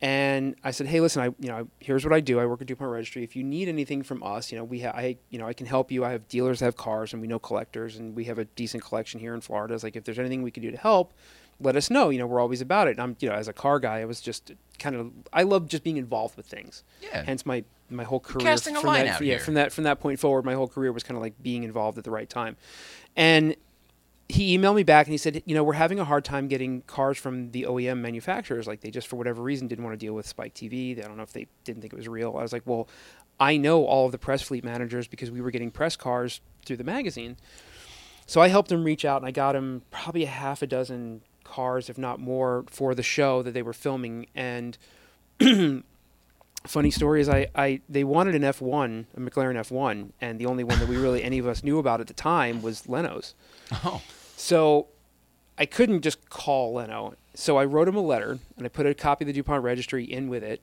and I said hey listen I you know here's what I do. I work at DuPont Registry. If you need anything from us you know we ha- I you know I can help you. I have dealers that have cars and we know collectors and we have a decent collection here in Florida. It's like if there's anything we can do to help let us know. You know we're always about it. And I'm you know as a car guy I was just kind of I love just being involved with things. Yeah. hence my my whole career casting a from line that, yeah, here. from that from that point forward, my whole career was kind of like being involved at the right time. And he emailed me back and he said, you know, we're having a hard time getting cars from the OEM manufacturers. Like they just for whatever reason didn't want to deal with Spike TV. I don't know if they didn't think it was real. I was like, well, I know all of the press fleet managers because we were getting press cars through the magazine. So I helped him reach out and I got him probably a half a dozen cars, if not more, for the show that they were filming. And funny story is I, I they wanted an F1, a McLaren F1, and the only one that we really any of us knew about at the time was Leno's. Oh. So I couldn't just call Leno. So I wrote him a letter and I put a copy of the DuPont registry in with it.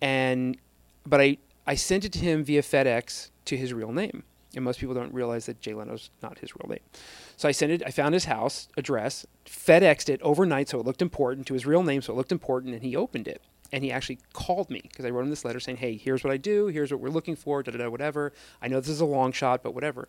And but I, I sent it to him via FedEx to his real name. And most people don't realize that Jay Leno's not his real name. So I sent it I found his house address, FedExed it overnight so it looked important to his real name so it looked important and he opened it. And he actually called me because I wrote him this letter saying, "Hey, here's what I do. Here's what we're looking for. Da da da. Whatever. I know this is a long shot, but whatever."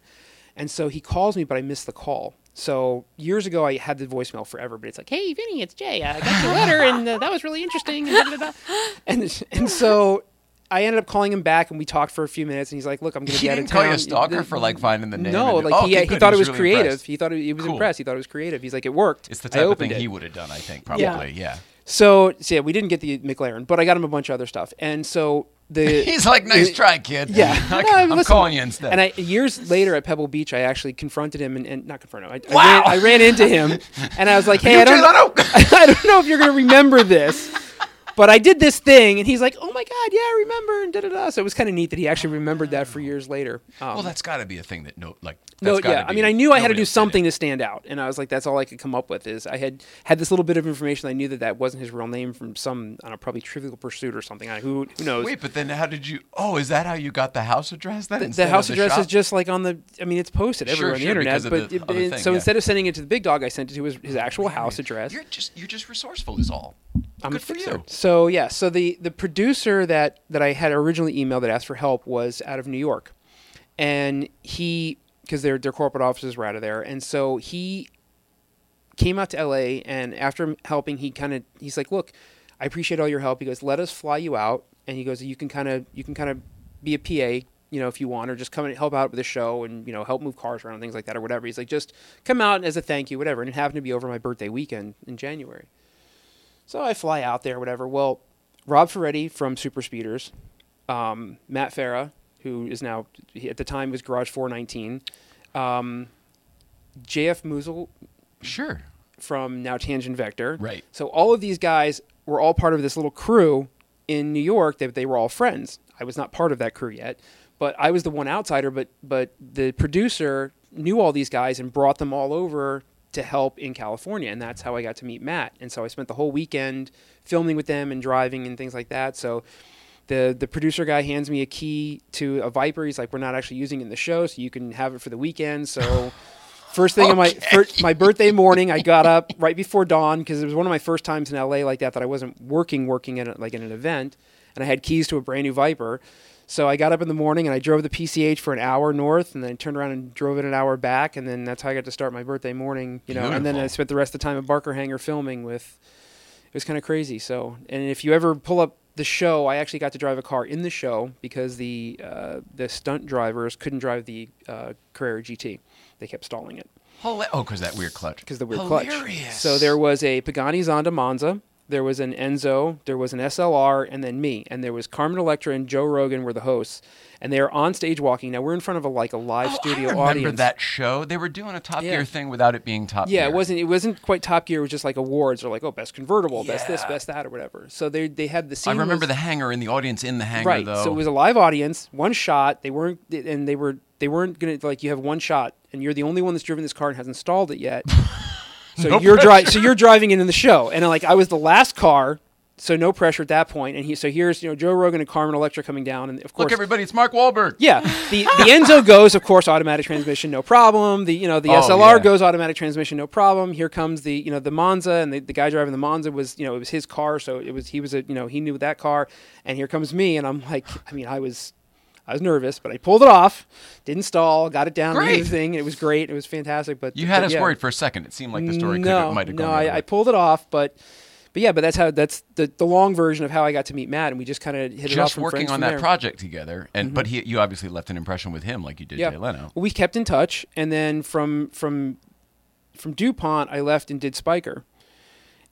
And so he calls me, but I miss the call. So years ago, I had the voicemail forever, but it's like, "Hey, Vinny, it's Jay. I got your letter, and uh, that was really interesting." And, and and so I ended up calling him back, and we talked for a few minutes. And he's like, "Look, I'm going to He be out call town." you a stalker for like finding the name. No, like oh, he, okay, he thought it was was really creative. He thought it, he was Cool. impressed. He thought it was creative. He's like, "It worked." It's the I type of thing it. he would have done, I think, probably. Yeah. So, so yeah, we didn't get the McLaren, but I got him a bunch of other stuff. And so the He's like, nice try, kid. Yeah. I, no, i'm listen, calling you instead. And I years later at Pebble Beach, I actually confronted him and, and not confronted him. I, Wow. I, ran, I ran into him, and I was like, "Hey, I don't, I don't know if you're going to remember this, but I did this thing, and he's like, "Oh my god, yeah, I remember." And da da da. So it was kind of neat that he actually remembered that for years later. Um, well, that's got to be a thing that no, like. no, yeah. I mean, I knew I had to do else did it. something to stand out, and I was like, "That's all I could come up with." Is I had had this little bit of information. I knew that that wasn't his real name from some, I don't know, probably Trivial Pursuit or something. I, who who knows? Wait, but then how did you? Oh, is that how you got the house address then? the, the house address shop? is just like on the. I mean, it's posted everywhere on the sure, internet. But the it- it- thing, so yeah. instead of sending it to the big dog, I sent it to his, his actual house address. You're just you're just resourceful, is all. I'm Good a for you. So yeah, so the the producer that that I had originally emailed that asked for help was out of New York, and he because their their corporate offices were out of there, and so he came out to L.A. and after helping, he kind of he's like, look, I appreciate all your help. He goes, let us fly you out, and he goes, you can kind of you can kind of be a PA. You know, if you want, or just come and help out with the show and, you know, help move cars around and things like that or whatever. He's like, just come out as a thank you, whatever. And it happened to be over my birthday weekend in January. So I fly out there, whatever. Well, Rob Ferretti from Super Speeders, um, Matt Farah, who is now he, at the time was Garage 419, um, JF Musial Sure. from now Tangent Vector. Right. So all of these guys were all part of this little crew in New York. That they were all friends. I was not part of that crew yet, but I was the one outsider. But but the producer knew all these guys and brought them all over to help in California, and that's how I got to meet Matt. And so I spent the whole weekend filming with them and driving and things like that. So. The, the producer guy hands me a key to a Viper. He's like, "We're not actually using it in the show, so you can have it for the weekend." So, First thing on my first, my birthday morning, I got up right before dawn because it was one of my first times in LA like that that I wasn't working working at a, like in an event, and I had keys to a brand new Viper. So I got up in the morning and I drove the PCH for an hour north, and then I turned around and drove it an hour back, and then that's how I got to start my birthday morning. You know, and then I spent the rest of the time at Barker Hangar filming with. It was kind of crazy. So, and if you ever pull up the show, I actually got to drive a car in the show because the uh, the stunt drivers couldn't drive the uh, Carrera GT. They kept stalling it oh, because that weird clutch. because the weird Hilarious. clutch. So there was a Pagani Zonda Monza, there was an Enzo, there was an SLR, and then me, and there was Carmen Electra and Joe Rogan were the hosts, and they are on stage walking. Now we're in front of a like a live Oh, studio I remember audience. that show. They were doing a Top Yeah. Gear thing without it being Top gear Yeah, Gear. it wasn't. It wasn't quite Top Gear. It was just like awards or like oh best convertible, best this, best that, or whatever. So they they had the Scene I remember was- the hangar in the audience in the hangar right. though. So it was a live audience, one shot. They weren't, and they were they weren't gonna like you have one shot, and you're the only one that's driven this car and hasn't installed it yet. So No you're driving. So you're driving in in the show, and uh, like I was the last car, so no pressure at that point. And he so here's you know Joe Rogan and Carmen Electra coming down, and of course Look, everybody, it's Mark Wahlberg. yeah, the the Enzo goes, of course, automatic transmission, no problem. The you know the Oh, SLR yeah. goes automatic transmission, no problem. Here comes the you know the Monza, and the, the guy driving the Monza was you know it was his car, so it was he was a you know he knew that car, and here comes me, and I'm like, I mean, I was. I was nervous, but I pulled it off, didn't stall, got it down, and Great. everything. It was great. It was fantastic. But You had but us yeah. worried for a second. It seemed like the story could no, have, might have no, gone. the other I, I pulled it off, but but yeah, but that's how that's the, the long version of how I got to meet Matt, and we just kind of hit it off just from working friends on from that there. Mm-hmm. project together, and but he, you obviously left an impression with him, like you did yeah. Jay Leno. Well, we kept in touch, and then from from from Dupont, I left and did Spyker.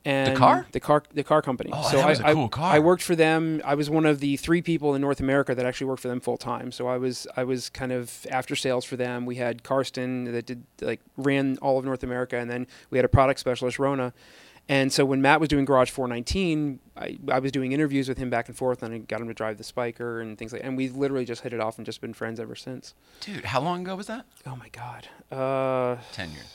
And car? the car, the car company. Oh, so that I, was a I- cool car. I worked for them. I was one of the three people in North America that actually worked for them full time. So I was, I was kind of after sales for them. We had Karsten that did like ran all of North America, and then we had a product specialist, Rona. And so when Matt was doing Garage 419, I, I was doing interviews with him back and forth, and I got him to drive the Spyker and things like. And we literally just hit it off and just been friends ever since. Dude, how long ago was that? Oh my God. Uh, Ten years.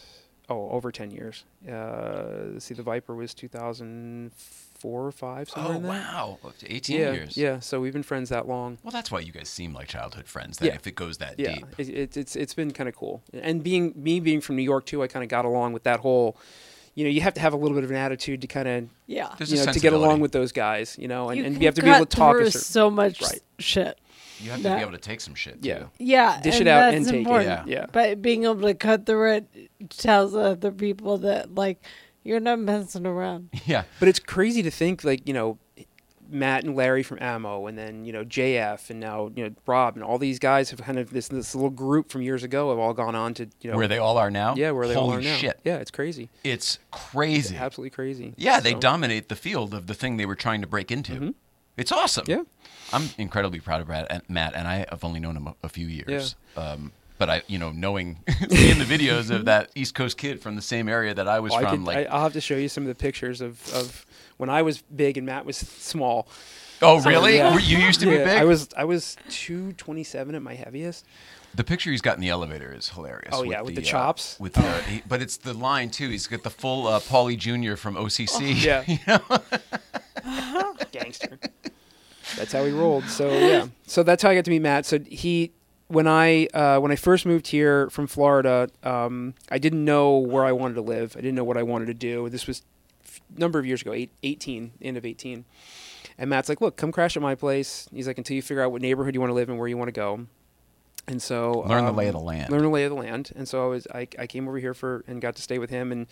Oh, over 10 years. Uh, let's see, the Viper was 2004 or 5, somewhere Oh in there. wow, eighteen Yeah, years. yeah. So we've been friends that long. Well, that's why you guys seem like childhood friends. Then, Yeah. if it goes that Yeah, deep. it, it, it's it's been kind of cool. And being me being from New York too, I kind of got along with that whole. You know, you have to have a little bit of an attitude to kind of Yeah. There's you a know to get along with those guys. You know, and you and you have to be able to talk. through A certain, so much Right. shit. You have to be able to take some shit. Too. yeah, Yeah, Dish it out and take it, yeah. yeah. But being able to cut through it tells other people that like you're not messing around. Yeah. But it's crazy to think like you know, Matt and Larry from Ammo, and then you know JF, and now you know Rob, and all these guys have kind of this this little group from years ago have all gone on to you know Where they all are now. yeah where they Holy all are now. shit! Yeah, it's crazy. It's crazy. Absolutely crazy. Yeah, they dominate the field of the thing they were trying to break into. It's awesome. Mm-hmm. Yeah. I'm incredibly proud of Brad and Matt, and I have only known him a, a few years. Um, But I, you know, knowing seeing the videos of that East Coast kid from the same area that I was Well, I from, could, like, I, I'll have to show you some of the pictures of, of when I was big and Matt was small. oh really? Yeah. You used to be big. I was I was two twenty seven at my heaviest. The picture he's got in the elevator is hilarious. Oh, yeah, with the uh, chops. with the, he, but it's the line too. He's got the full uh, Paulie Jr. from OCC. Yeah. you know? gangster. That's how we rolled. So yeah, so that's how I got to meet Matt. So he, when I uh, when I first moved here from Florida, um, I didn't know where I wanted to live. I didn't know what I wanted to do. This was a number of years ago, eight, 18, end of eighteen. And Matt's like, "Look, come crash at my place." He's like, "Until you figure out what neighborhood you want to live in, where you want to go." And so Learn the um, lay of the land. Learn the lay of the land. And so I was I, I came over here for and got to stay with him and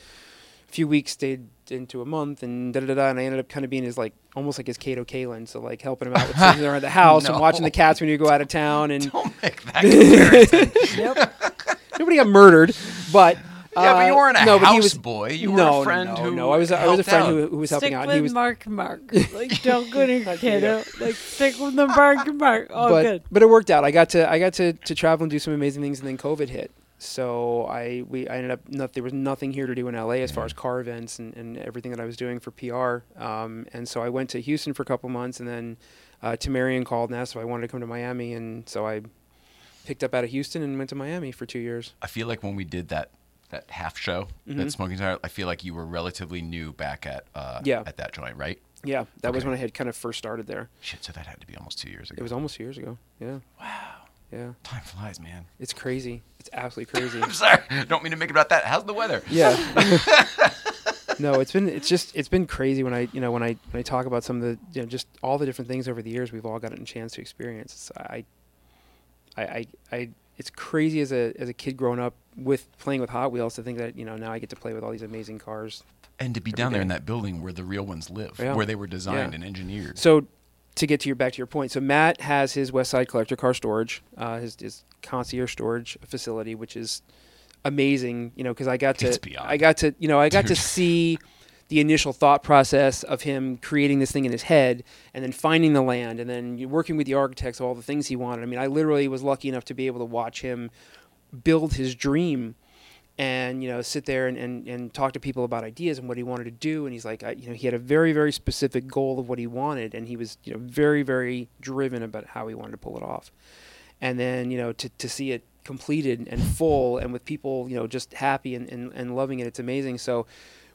few weeks stayed into a month and da da da, da and I ended up kind of being his like almost like his Kato Kaelin, so like helping him out with things around the house and watching the cats when you go out of town and Don't make that comparison. yep. nobody got murdered, but yeah, but you uh, weren't a no, but house he was, boy. You no, were a friend no, no, who no. I was I was a friend who, who was helping stick out. with He was Mark Mark. Like don't go to kiddo. Like stick with the Mark Mark. Oh but good. but it worked out. I got to I got to, to travel and do some amazing things, and then COVID hit. So I we I ended up not, there was nothing here to do in LA as far as car events and, and everything that I was doing for PR. Um, and so I went to Houston for a couple months, and then uh, Tamarian called and asked if I wanted to come to Miami, and so I picked up out of Houston and went to Miami for two years. I feel like when we did that that half show, Mm-hmm. that smoking tire, I feel like you were relatively new back at uh, Yeah. at that joint, right? Yeah, that was when I had kind of first started there. Shit, so that had to be almost two years ago. It was almost two years ago. Yeah, wow. Yeah. Time flies, man. It's crazy. It's absolutely crazy. I'm sorry. Don't mean to make it about that. How's the weather? Yeah. no, it's been it's just it's been crazy when I you know when I when I talk about some of the you know just all the different things over the years we've all gotten a chance to experience. It's, I, I, I, I, it's crazy as a as a kid growing up with playing with Hot Wheels to think that you know now I get to play with all these amazing cars. And to be down there in that building where the real ones live, Yeah. where they were designed Yeah. and engineered. So to get to your back to your point, so Matt has his West Side Collector Car Storage, uh, his, his concierge storage facility, which is amazing. You know, because I got to, I got to, you know, I got to see the initial thought process of him creating this thing in his head, and then finding the land, and then working with the architects, all the things he wanted. I mean, I literally was lucky enough to be able to watch him build his dream and you know sit there and, and, and talk to people about ideas and what he wanted to do. And he's like I, you know he had a very very specific goal of what he wanted. And he was you know very very driven about how he wanted to pull it off. And then you know to, to see it completed and full and with people you know just happy and, and, and loving it it's amazing. So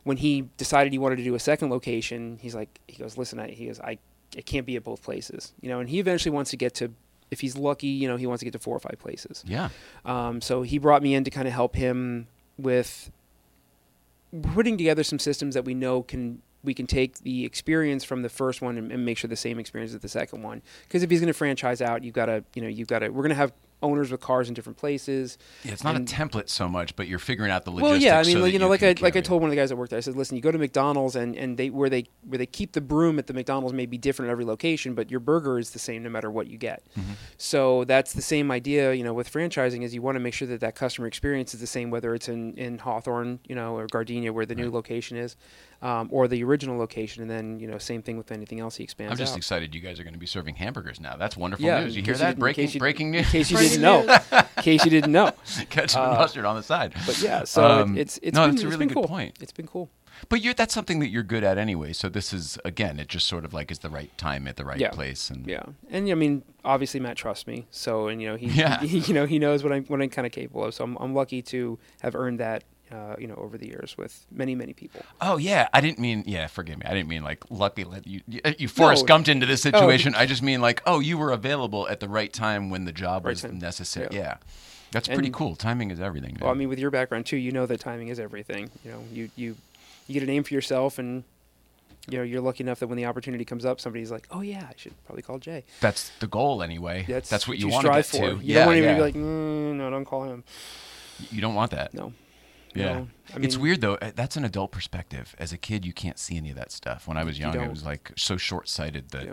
when he decided he wanted to do a second location he's like he goes listen I, he goes I it can't be at both places you know and he eventually wants to get to if he's lucky you know he wants to get to four or five places yeah. um, so he brought me in to kind of help him with putting together some systems that we know can we can take the experience from the first one and, and make sure the same experience is the second one. Because if he's going to franchise out, you've got to you know you've got to we're going to have owners with cars in different places. Yeah, it's not And- a template so much, but you're figuring out the logistics. Well, yeah, I mean, so you know, like I like I told one of the guys that worked there, I said, listen, you go to McDonald's and, and they where they where they keep the broom at the McDonald's may be different at every location, but your burger is the same no matter what you get. Mm-hmm. So that's the same idea, you know, with franchising is you want to make sure that that customer experience is the same, whether it's in in Hawthorne, you know, or Gardena where the new location is, um, or the original location, and then you know, same thing with anything else he expands I'm just out. excited you guys are going to be serving hamburgers now. That's wonderful Yeah, news. You hear case you that? breaking you- breaking In news. case you didn't know, in case you didn't know. Ketchup and Uh, mustard on the side. But yeah, so Um, it, it's it's no, been, that's a really good cool. point. It's been cool. But you're that's something that you're good at anyway. So this is again, it just sort of like is the right time at the right Yeah. place. And Yeah, and I mean, obviously Matt trusts me, so and you know he, Yeah. he you know he knows what I'm what I'm kind of capable of. So I'm I'm lucky to have earned that, uh, you know, over the years with many many people. Oh yeah, I didn't mean yeah. Forgive me. I didn't mean like lucky let you you, Forrest No. Gumped into this situation. I just mean like oh you were available at the right time when the job Right was time. necessary. Yeah. Yeah, that's pretty And- cool. Timing is everything. Well, I mean, with your background too, you know that timing is everything. You know, you you you get a name for yourself, and you know you're lucky enough that when the opportunity comes up, somebody's like, oh yeah, I should probably call Jay. that's the goal anyway. That's That's what you, you want to strive get for. to. You yeah, don't want yeah. to be like, mm, no, don't call him. you don't want that. No. Yeah. No. I it's weird though. uh, That's an adult perspective. As a kid, you can't see any of that stuff. When I was young, it was like so short-sighted that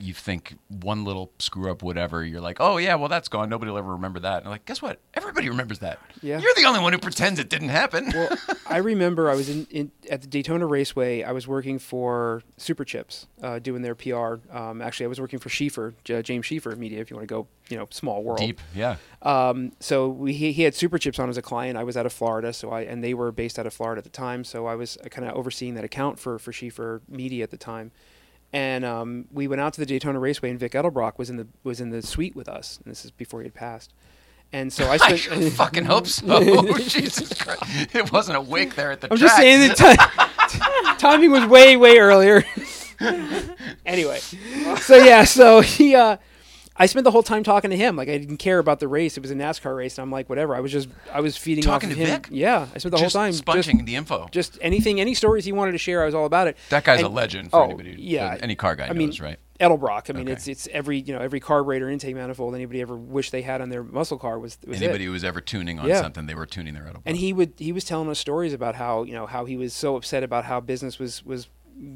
You think one little screw up, whatever, you're like, oh yeah, well that's gone. Nobody will ever remember that. And like, guess what? Everybody remembers that. Yeah. You're the only one who pretends it didn't happen. well, I remember I was in, in at the Daytona Raceway. I was working for Super Chips, uh, doing their PR. Um, actually, I was working for Schieffer, J- James Schieffer Media. If you want to go, you know, small world. Deep, yeah. Um, so we, he, he had Super Chips on as a client. I was out of Florida, so I and they were based out of Florida at the time. So I was kind of overseeing that account for for Schieffer Media at the time. And um, we went out to the Daytona Raceway, and Vic Edelbrock was in the was in the suite with us. And this is before he had passed. And so I I spent. sure fucking hope so. Jesus Christ. It wasn't a wake there at the I'm track. just saying that ti- timing was way way earlier. anyway, so yeah, so he, uh, I spent the whole time talking to him. Like I didn't care about the race; it was a NASCAR race, and I'm like, whatever. I was just, I was feeding Talking off to him. Vic? Yeah, I spent the just whole time sponging just, the info. just anything, any stories he wanted to share. I was all about it. that guy's a legend for oh, anybody. Yeah, any car guy I mean, knows, right? Edelbrock. I mean, Okay. it's it's every you know every carburetor intake manifold anybody ever wished they had on their muscle car was, was it. Anybody who was ever tuning on Yeah. something, they were tuning their Edelbrock. and he would he was telling us stories about how you know how he was so upset about how business was was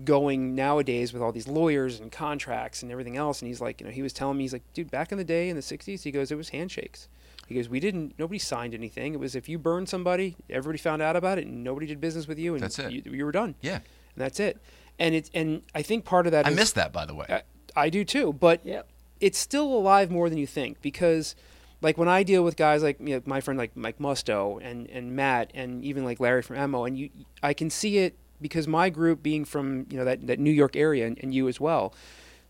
going nowadays with all these lawyers and contracts and everything else and he's like you know he was telling me he's like dude back in the day in the 60s he goes it was handshakes he goes we didn't nobody signed anything it was if you burned somebody everybody found out about it and nobody did business with you and That's it. You, you were done yeah, and that's it and it's and i think part of that I is- missed that by the way. I, I do too but Yep. it's still alive more than you think because like when I deal with guys like you know, my friend like Mike Musto and, and Matt and even like Larry from Ammo and you I can see it because my group being from you know that, that New York area and, and you as well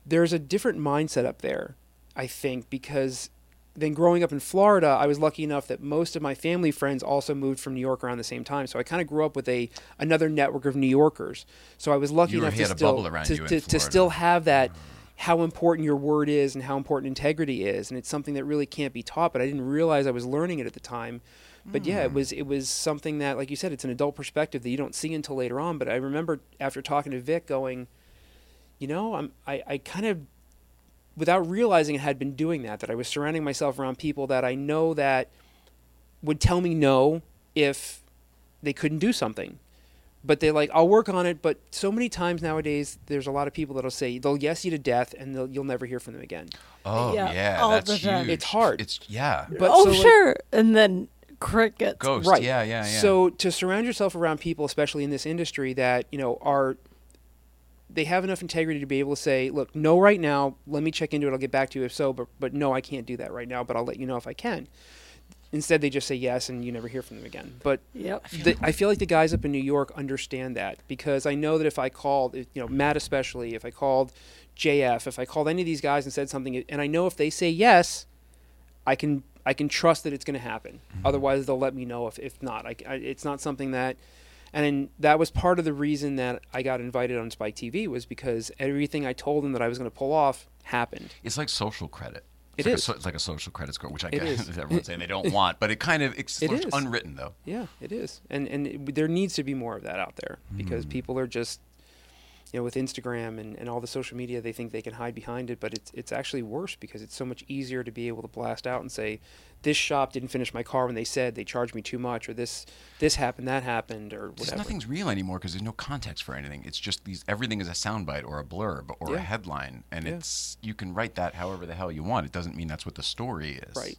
there's a different mindset up there I think because then growing up in Florida I was lucky enough that most of my family friends also moved from New York around the same time. So I kind of grew up with a another network of New Yorkers. So I was lucky You enough to still to, to, to still have that how important your word is and how important integrity is. And it's something that really can't be taught but i didn't realize i was learning it at the time but yeah Hmm. it was it was something that like you said it's an adult perspective that you don't see until later on but i remember after talking to vic going you know i'm i, I kind of without realizing i had been doing that that i was surrounding myself around people that i know that would tell me no if they couldn't do something but they like I'll work on it. But so many times nowadays, there's a lot of people that'll say they'll yes you to death, and they'll, you'll never hear from them again. oh Yeah, yeah, all that's the huge. It's hard. It's yeah. But oh so, like- sure, and then crickets. Ghost. right? Yeah, yeah, yeah. So to surround yourself around people, especially in this industry, that you know are they have enough integrity to be able to say, look, no, right now, let me check into it. I'll get back to you if so, but but no, I can't do that right now. But I'll let you know if I can. Instead, they just say yes, and you never hear from them again. But Yep. the, I feel like the guys up in New York understand that because I know that if I called, you know, Matt especially, if I called JF, if I called any of these guys and said something, and I know if they say yes, I can I can trust that it's going to happen. Mm-hmm. Otherwise, they'll let me know if if not. I, I- it's not something that, and that was part of the reason that I got invited on Spike TV was because everything I told them that I was going to pull off happened. It's like social credit. It It's like is. A, it's like a social credit score, which I It guess everyone's saying they don't want, but it kind of it's It sort of is. unwritten though. Yeah, it is, and and it, there needs to be more of that out there because hmm. people are just, you know, with Instagram and, and all the social media, they think they can hide behind it, but it's it's actually worse because it's so much easier to be able to blast out and say, this shop didn't finish my car when they said they charged me too much, or this this happened, that happened, or Just whatever. nothing's real anymore because there's no context for anything. It's just these everything is a soundbite or a blurb or a headline, and Yeah. it's you can write that however the hell you want. It doesn't mean that's what the story is. Right.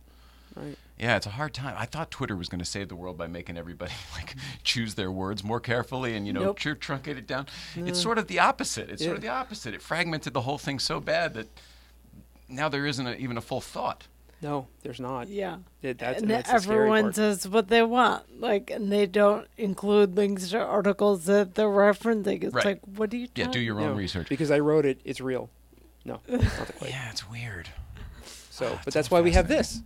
Right. Yeah, it's a hard time. I thought Twitter was going to save the world by making everybody like choose their words more carefully and you know Nope. tr- truncate it down. It's sort of the opposite. It's sort of the opposite. It fragmented the whole thing so bad that now there isn't a, even a full thought. No, there's not. Yeah. It- that's- and that's the scary everyone part. says what they want, like, and they don't include links to articles that they're referencing. It's Right. like, what do you? Yeah, do your own No, research. because I wrote it. It's real. No, it's not the quake. Yeah, it's weird. So, Ah, but it's that's why we have this,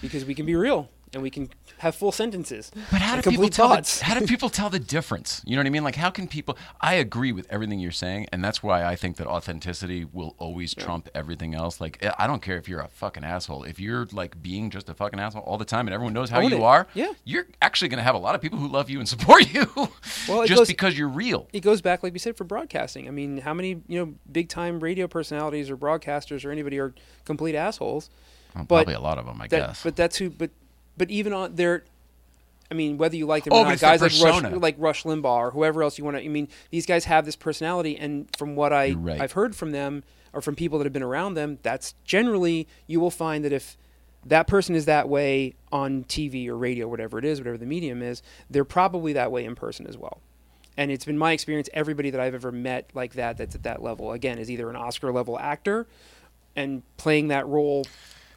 because we can be real and we can have full sentences. But how do people tell? The, how do people tell the difference? You know what I mean? Like, how can people? I agree with everything you're saying, and that's why I think that authenticity will always trump everything else. Like, I- I don't care if you're a fucking asshole. If you're like being just a fucking asshole all the time, and everyone knows how Own you it. are, Yeah. you're actually going to have a lot of people who love you and support you, Well, just goes- because you're real. it goes back, like we said, for broadcasting. I mean, how many you know big time radio personalities or broadcasters or anybody are complete assholes? Well, but probably a lot of them, I That, guess. but that's who. But but even on there, I mean, whether you like them Oh, or but not, it's the guys like Rush, like Rush Limbaugh or whoever else you want to. I mean, these guys have this personality, and from what I right. I've heard from them or from people that have been around them, that's generally you will find that if that person is that way on TV or radio, whatever it is, whatever the medium is, they're probably that way in person as well. And it's been my experience. Everybody that I've ever met like that, that's at that level, again, is either an Oscar level actor and playing that role,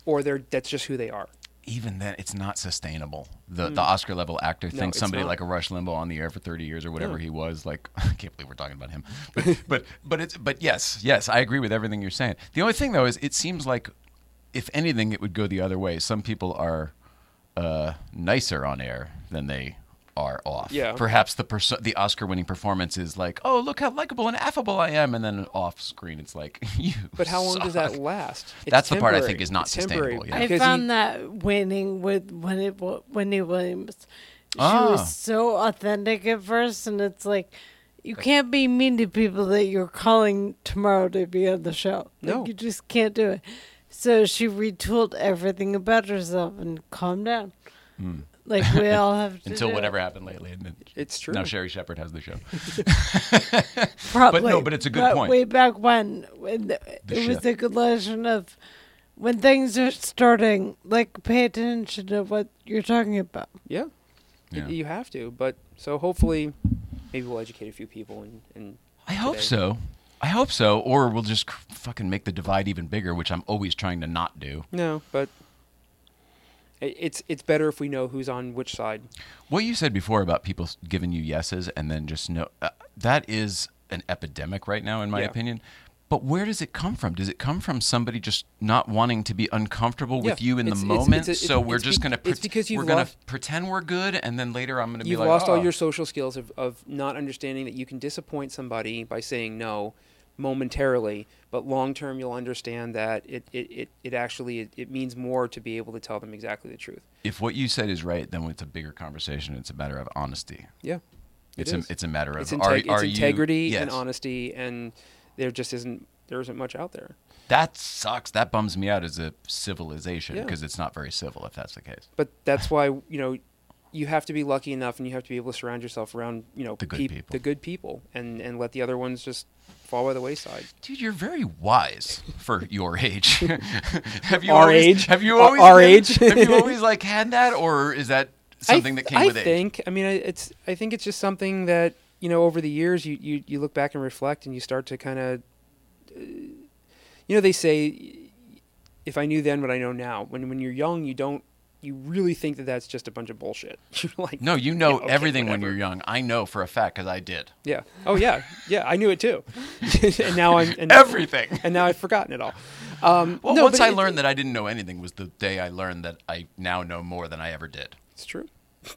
or they're that's just who they are. even then it's not sustainable. The the Oscar level actor No, thinks somebody not. like a Rush Limbaugh on the air for 30 years or whatever No. he was like I can't believe we're talking about him. But but but it's but yes, yes, I agree with everything you're saying. The only thing though is it seems like if anything it would go the other way. Some people are uh, nicer on air than they are off. Yeah. Perhaps the perso- the Oscar winning performance is like, "Oh, look how likable and affable I am." And then off screen it's like, "You But how long does that last? It's That's the part I think is not It's sustainable, yeah. I because you- found that winning with Wendy, Wendy Williams. She Ah. was so authentic at first, and it's like you can't be mean to people that you're calling tomorrow to be on the show. Like, No. you just can't do it. So she retooled everything about herself and calmed down. Like we all have to until do. whatever happened lately. And then It's true. Now Sherri Shepherd has the show. Probably. But no, but it's a good But point. Way back when, when the, it was shift. a good lesson of when things are starting. Like, pay attention to what you're talking about. Yeah. Y- Yeah. You have to, but so hopefully, maybe we'll educate a few people and, and I hope today. so. I hope so. Or we'll just c- fucking make the divide even bigger, which I'm always trying to not do. No, but i- it's it's better if we know who's on which side. What you said before about people giving you yeses and then just no, uh, that is an epidemic right now, in my Yeah. opinion. But where does it come from? Does it come from somebody just not wanting to be uncomfortable with Yeah, you in it's- the it's- moment? it's a- so it's- we're it's just be- gonna it's because we're gonna pretend we're good, and then later I'm gonna be like, You've lost all "Oh." your social skills of, of not understanding that you can disappoint somebody by saying no momentarily, but long term you'll understand that it, it, it, it actually it, it means more to be able to tell them exactly the truth. If what you said is right, then it's a bigger conversation. It's a matter of honesty. Yeah. It's It a it's a matter of It's, are, integ- are it's you- integrity and yes. honesty and there just isn't there isn't much out there. That sucks. That bums me out as a civilization Yeah. because it's not very civil if that's the case. But that's why you know you have to be lucky enough, and you have to be able to surround yourself around you know The good peop- people. the good people, and and let the other ones just fall by the wayside. Dude, you're very wise for your age. have you Our always, age? Have you always our been- age? have you always like had that, or is that something I, that came I with age? I think. I mean, I- it's. I think it's just something that you know over the years you you, you look back and reflect, and you start to kind of. Uh, you know, they say, if I knew then what I know now. When when you're young, you don't. You really think that that's just a bunch of bullshit. You're like, No, you know Yeah, okay, everything when you're young. I know for a fact because I did Yeah. Oh yeah. Yeah. I knew it too. and now I'm and, everything. and now I've forgotten it all. Um, Well, no, once I it- learned that I didn't know anything was the day I learned that I now know more than I ever did. it's true.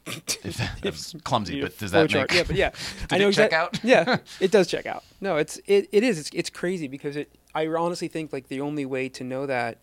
If was clumsy, but does that make? Yeah, but yeah, Did I know it check out? yeah, it does check out. No, it's it, it is. It's, it's crazy because it. I honestly think like the only way to know that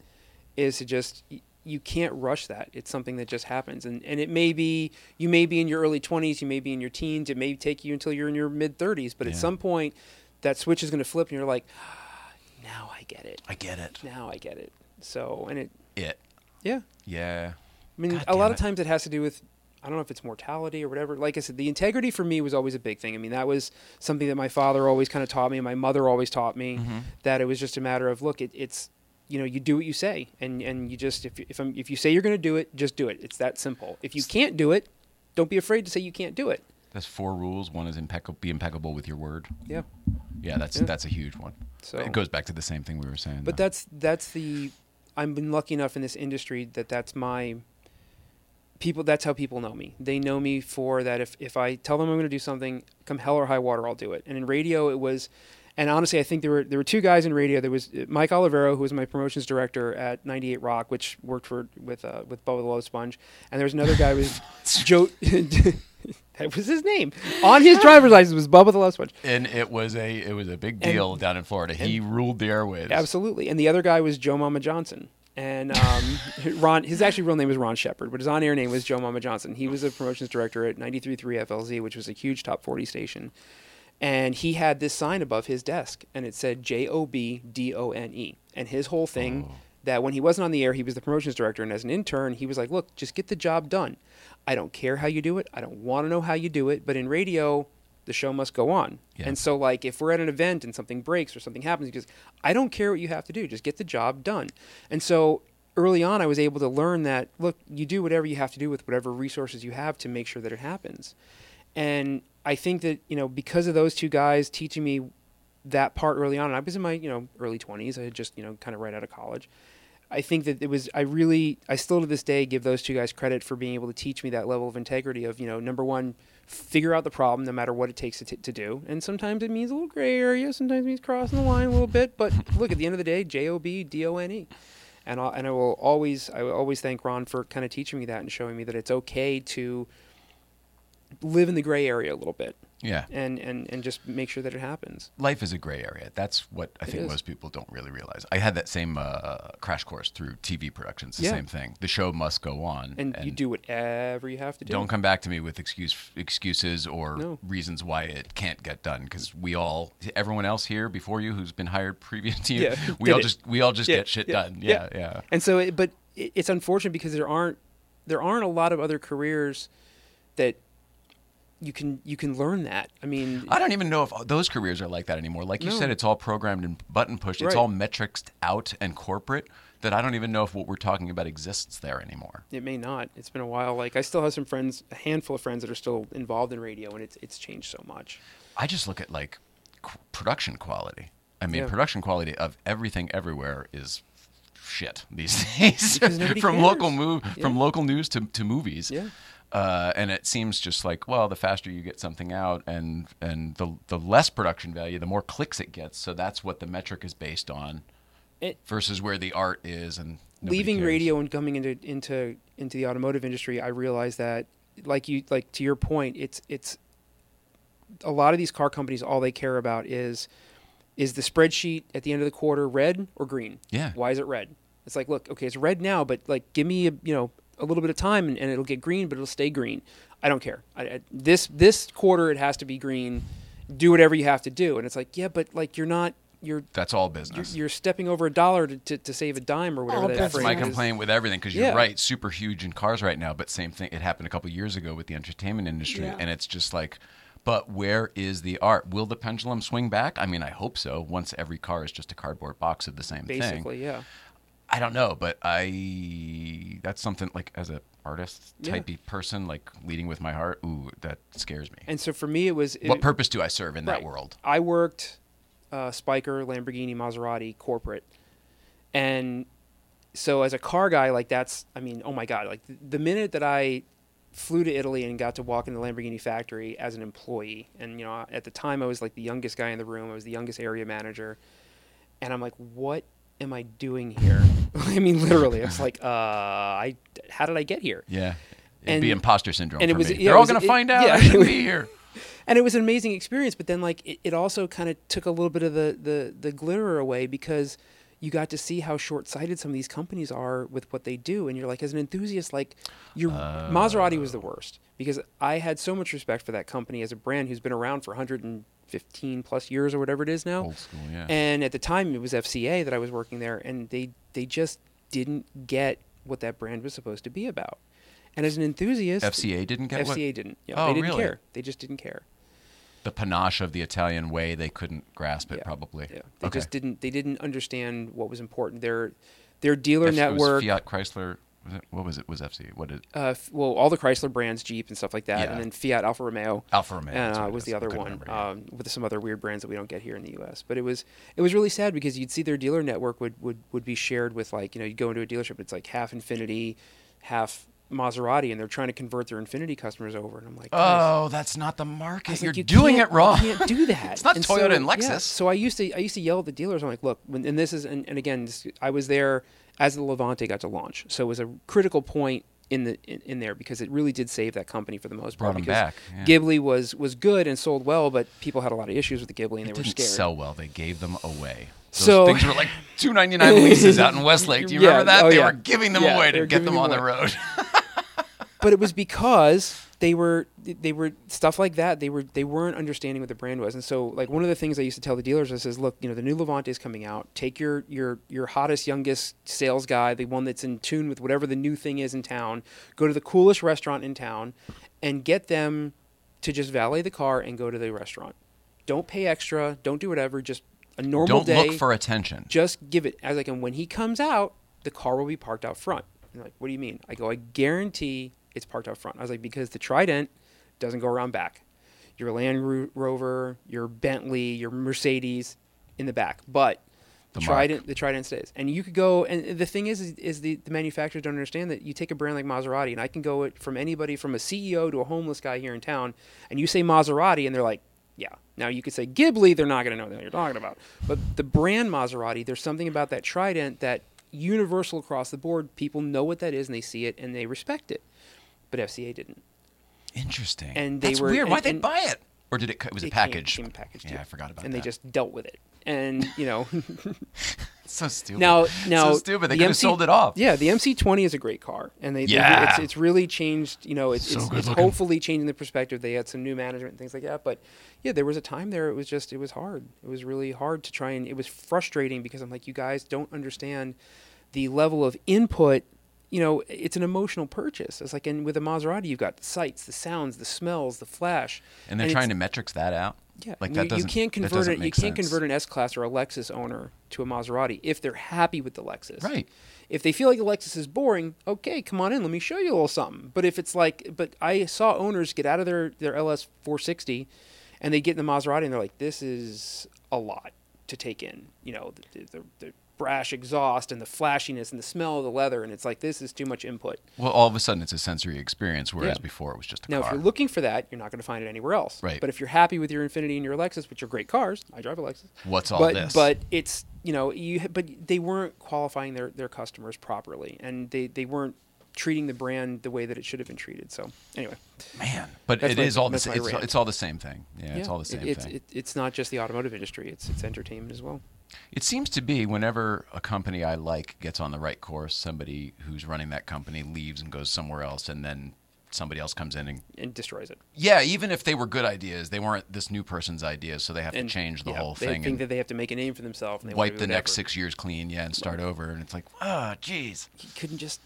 is to just you can't rush that. It's something that just happens, and and it may be you may be in your early twenties, you may be in your teens, it may take you until you're in your mid thirties, but at some point that switch is going to flip, and you're like, ah, now I get it. I get it. Now I get it. So and it It. yeah. Yeah. I mean, God a lot damn of times it has to do with I don't know if it's mortality or whatever. Like I said, the integrity for me was always a big thing. I mean, that was something that my father always kind of taught me, and my mother always taught me Mm-hmm. that it was just a matter of look, it, it's you know, you do what you say, and and you just if if I'm, if you say you're going to do it, just do it. It's that simple. If you can't do it, don't be afraid to say you can't do it. That's four rules. One is impeccable. Be impeccable with your word. Yeah. Yeah, that's Yeah. that's a huge one. So it goes back to the same thing we were saying. But though. that's that's the I've been lucky enough in this industry that that's my people that's how people know me. They know me for that if if I tell them I'm going to do something, come hell or high water, I'll do it. And in radio it was and honestly, I think there were there were two guys in radio. There was uh, Mike Olivero, who was my promotions director at 98 Rock, which worked for with uh, with Bubba the Love Sponge, and there was another guy who was Joe. that was his name on his driver's license was Bubba the Love Sponge. and it was a it was a big And- deal down in Florida. He ruled the airwaves. Absolutely. And the other guy was Joe Mama Johnson. And um, Ron, his actually real name was Ron Shepard, but his on-air name was Joe Mama Johnson. He was a promotions director at 93.3 FLZ, which was a huge top 40 station. And he had this sign above his desk, and it said J O B D O N E. And his whole thing, oh. that when he wasn't on the air, he was the promotions director, and as an intern, he was like, "Look, just get the job done. I don't care how you do it. I don't want to know how you do it, but in radio." The show must go on. Yeah. And so, like, if we're at an event and something breaks or something happens, because I don't care what you have to do, just get the job done. And so, early on, I was able to learn that look, you do whatever you have to do with whatever resources you have to make sure that it happens. And I think that you know because of those two guys teaching me that part early on, and I was in my you know early twenties. I had just you know kind of right out of college. I think that it was I really I still to this day give those two guys credit for being able to teach me that level of integrity of you know number one figure out the problem no matter what it takes to, t- to do and sometimes it means a little gray area sometimes it means crossing the line a little bit but look at the end of the day J O B D O N E and I, and I will always I will always thank Ron for kind of teaching me that and showing me that it's okay to live in the gray area a little bit Yeah. and and and just make sure that it happens Life is a gray area. That's what I It think is. most people don't really realize. I had that same uh, crash course through TV productions. The Yeah. same thing. The show must go on. and, you do whatever you have to do Don't come back to me with excuse excuses or No. reasons why it can't get done because we all everyone else here before you who's been hired previous to you Yeah, we all just we all just Yeah, get shit done. yeah. Yeah, yeah. And so, it, but it's unfortunate because there aren't there aren't a lot of other careers that you can you can learn that. I mean, I don't even know if those careers are like that anymore. Like you No. said, it's all programmed and button pushed. It's all metrics out and corporate. That I don't even know if what we're talking about exists there anymore. it may not. It's been a while. Like I still have some friends, a handful of friends that are still involved in radio, and it's it's changed so much. I just look at like qu- production quality. I mean, Yeah. production quality of everything everywhere is shit these days. From cares. local move, from local news to, to movies. Yeah. Uh, and it seems just like well, the faster you get something out, and and the the less production value, the more clicks it gets. So that's what the metric is based on, It- versus where the art is. And leaving cares. radio and coming into into into the automotive industry, I realized that, like you like to your point, it's it's a lot of these car companies. All they care about is is the spreadsheet at the end of the quarter red or green? Yeah. Why is it red? It's like, look, okay, it's red now, but like, give me a you know a little bit of time and, and it'll get green, but it'll stay green. I don't care. I, I, this this quarter it has to be green. Do whatever you have to do, and it's like, yeah, but like you're not you're That's all you're, business. you're stepping over a dollar to, to, to save a dime or whatever All that That's my is. complaint with everything because you're Yeah. right, super huge in cars right now. But same thing, it happened a couple years ago with the entertainment industry, Yeah. and it's just like, but where is the art? Will the pendulum swing back? I mean, I hope so. Once every car is just a cardboard box of the same thing. Basically, yeah. I don't know, but I that's something like as a artist Yeah. typey person, like leading with my heart. Ooh, that scares me. And so for me, it was it, what purpose do I serve in that world? I worked uh, Spyker, Lamborghini, Maserati, corporate, and so as a car guy, like that's I mean, oh my god, like the minute that I flew to Italy and got to walk in the Lamborghini factory as an employee, and you know at the time I was like the youngest guy in the room, I was the youngest area manager, and I'm like, what am I doing here? I mean, literally, it's like, uh, I how did I get here? Yeah, it'd And- be imposter syndrome and it was- me. yeah, They're it all was- gonna find out yeah. I shouldn't be here. and it was an amazing experience but then like it, it also kind of took a little bit of the, the the glitter away because you got to see how short-sighted some of these companies are with what they do and you're like as an enthusiast like your Maserati was the worst because I had so much respect for that company as a brand who's been around for 115 plus years or whatever it is now Old school, yeah. and at the time it was FCA that I was working there and they they just didn't get what that brand was supposed to be about and as an enthusiast FCA didn't get what? FCA didn't yeah Oh, they didn't really? care they just didn't care the panache of the Italian way. They couldn't grasp it, Yeah. probably. Yeah, they okay. just didn't. They didn't understand what was important. Their their dealer F- network. Fiat Chrysler. Was it, what was it? Was FC? What did Uh, f- well, all the Chrysler brands, Jeep and stuff like that, Yeah. and then Fiat, Alfa Romeo. Alfa Romeo? that's uh, it was the other one remember, yeah. um, with some other weird brands that we don't get here in the U.S. But it was it was really sad because you'd see their dealer network would, would, would be shared with like you know you go into a dealership it's like half Infiniti, half Maserati, and they're trying to convert their Infiniti customers over, and I'm like, Oh, that's not the market. You're like, you doing it wrong. You can't do that. It's not Toyota and yeah, Lexus. so I used to I used to yell at the dealers. I'm like, look, when, and this is and, and again, this, I was there as the Levante got to launch, so it was a critical point in the in, in there because it really did save that company for the most part. Brought because back, yeah. Ghibli was was good and sold well, but people had a lot of issues with the Ghibli and It they were didn't scared. sell well. They gave them away. Those So- things were like two ninety nine leases out in Westlake. Do you Yeah, remember that? oh, they yeah. were giving them away to get giving them on them the road. but it was because they were they were stuff like that. They were they weren't understanding what the brand was, and so like one of the things I used to tell the dealers is, is look, you know, the new Levante is coming out. Take your your your hottest, youngest sales guy, the one that's in tune with whatever the new thing is in town. Go to the coolest restaurant in town, and get them to just valet the car and go to the restaurant. Don't pay extra. Don't do whatever. Just a normal Don't day look for attention. just give it. I was like, and when he comes out, the car will be parked out front. And like, what do you mean? I go, I guarantee it's parked out front. I was like, because the Trident doesn't go around back. Your Land Rover, your Bentley, your Mercedes in the back, but the. Trident, the Trident stays. And you could go, and the thing is, is, is the, the manufacturers don't understand that you take a brand like Maserati, and I can go it from anybody from a CEO to a homeless guy here in town, and you say Maserati, and they're like, yeah. Now you could say Ghibli, they're not going to know what you're talking about. But the brand Maserati, there's something about that Trident that universal across the board, people know what that is and they see it and they respect it. But FCA didn't. Interesting. And they That's were- weird. Why'd they buy it? Or did it? co- It was a It came- package. came packaged, yeah, yeah. I forgot about and that. And they just dealt with it. And you know, so stupid. now now so stupid. They the could have sold it off. Yeah, the MC20 is a great car, and they, they Yeah. it's, it's really changed. You know, it's So it's, it's hopefully changing the perspective. They had some new management and things like that, but yeah, there was a time there. It was just it was hard. It was really hard to try and it was frustrating because I'm like, you guys don't understand the level of input. You know, it's an emotional purchase. It's like, and with a Maserati, you've got the sights, the sounds, the smells, the flash, And they're it's- trying to metrics that out. yeah, like that you, you can't convert it. You make can't convert an S class or a Lexus owner to a Maserati if they're happy with the Lexus. Right. If they feel like the Lexus is boring, okay, come on in. Let me show you a little something. But if it's like, but I saw owners get out of their their LS 460, and they get in the Maserati and they're like, this is a lot to take in. You know, the, the, the brash exhaust and the flashiness and the smell of the leather, and it's like this is too much input. Well, all of a sudden it's a sensory experience, whereas Yeah. before it was just a Now, car. if you're looking for that, you're not going to find it anywhere else. Right. But if you're happy with your Infiniti and your Lexus, which are great cars, I drive a Lexus. What's all but, this? But it's you know you but they weren't qualifying their their customers properly, and they they weren't treating the brand the way that it should have been treated. So anyway, Man, but it my- is all the same. It's, it's all the same thing. Yeah, it's all the same it, it's, thing. It, it's not just the automotive industry; it's it's entertainment as well. It seems to be whenever a company I like gets on the right course, somebody who's running that company leaves and goes somewhere else, and then somebody else comes in and And destroys it. yeah, even if they were good ideas, they weren't this new person's ideas, so they have And to change the yeah, whole they thing think that they have to make a name for themselves. And they wipe the next six years clean, yeah, and start over. And it's like, oh, jeez. You couldn't just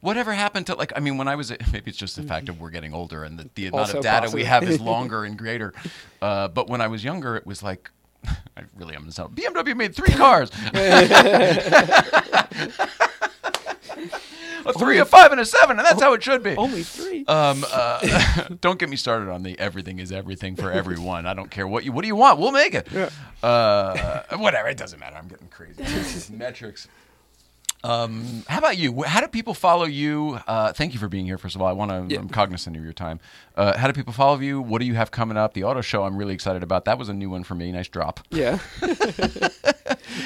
Whatever happened to like? I mean, when I was maybe it's just the fact of we're getting older and the, the amount Also of data we have is longer and greater. Uh, but when I was younger, it was like. I really am sound. BMW made three cars. a three, a five, and a seven, and that's how it should be. only three. Um, uh, don't get me started on the everything is everything for everyone. I don't care what you. What do you want? We'll make it. Uh, whatever. It doesn't matter. I'm getting crazy. Metrics. Um, how about you? How do people follow you? Uh, thank you for being here. First of all, I want to. Yeah. I'm cognizant of your time. Uh, how do people follow you? What do you have coming up? The auto show. I'm really excited about. That was a new one for me. Nice drop. yeah.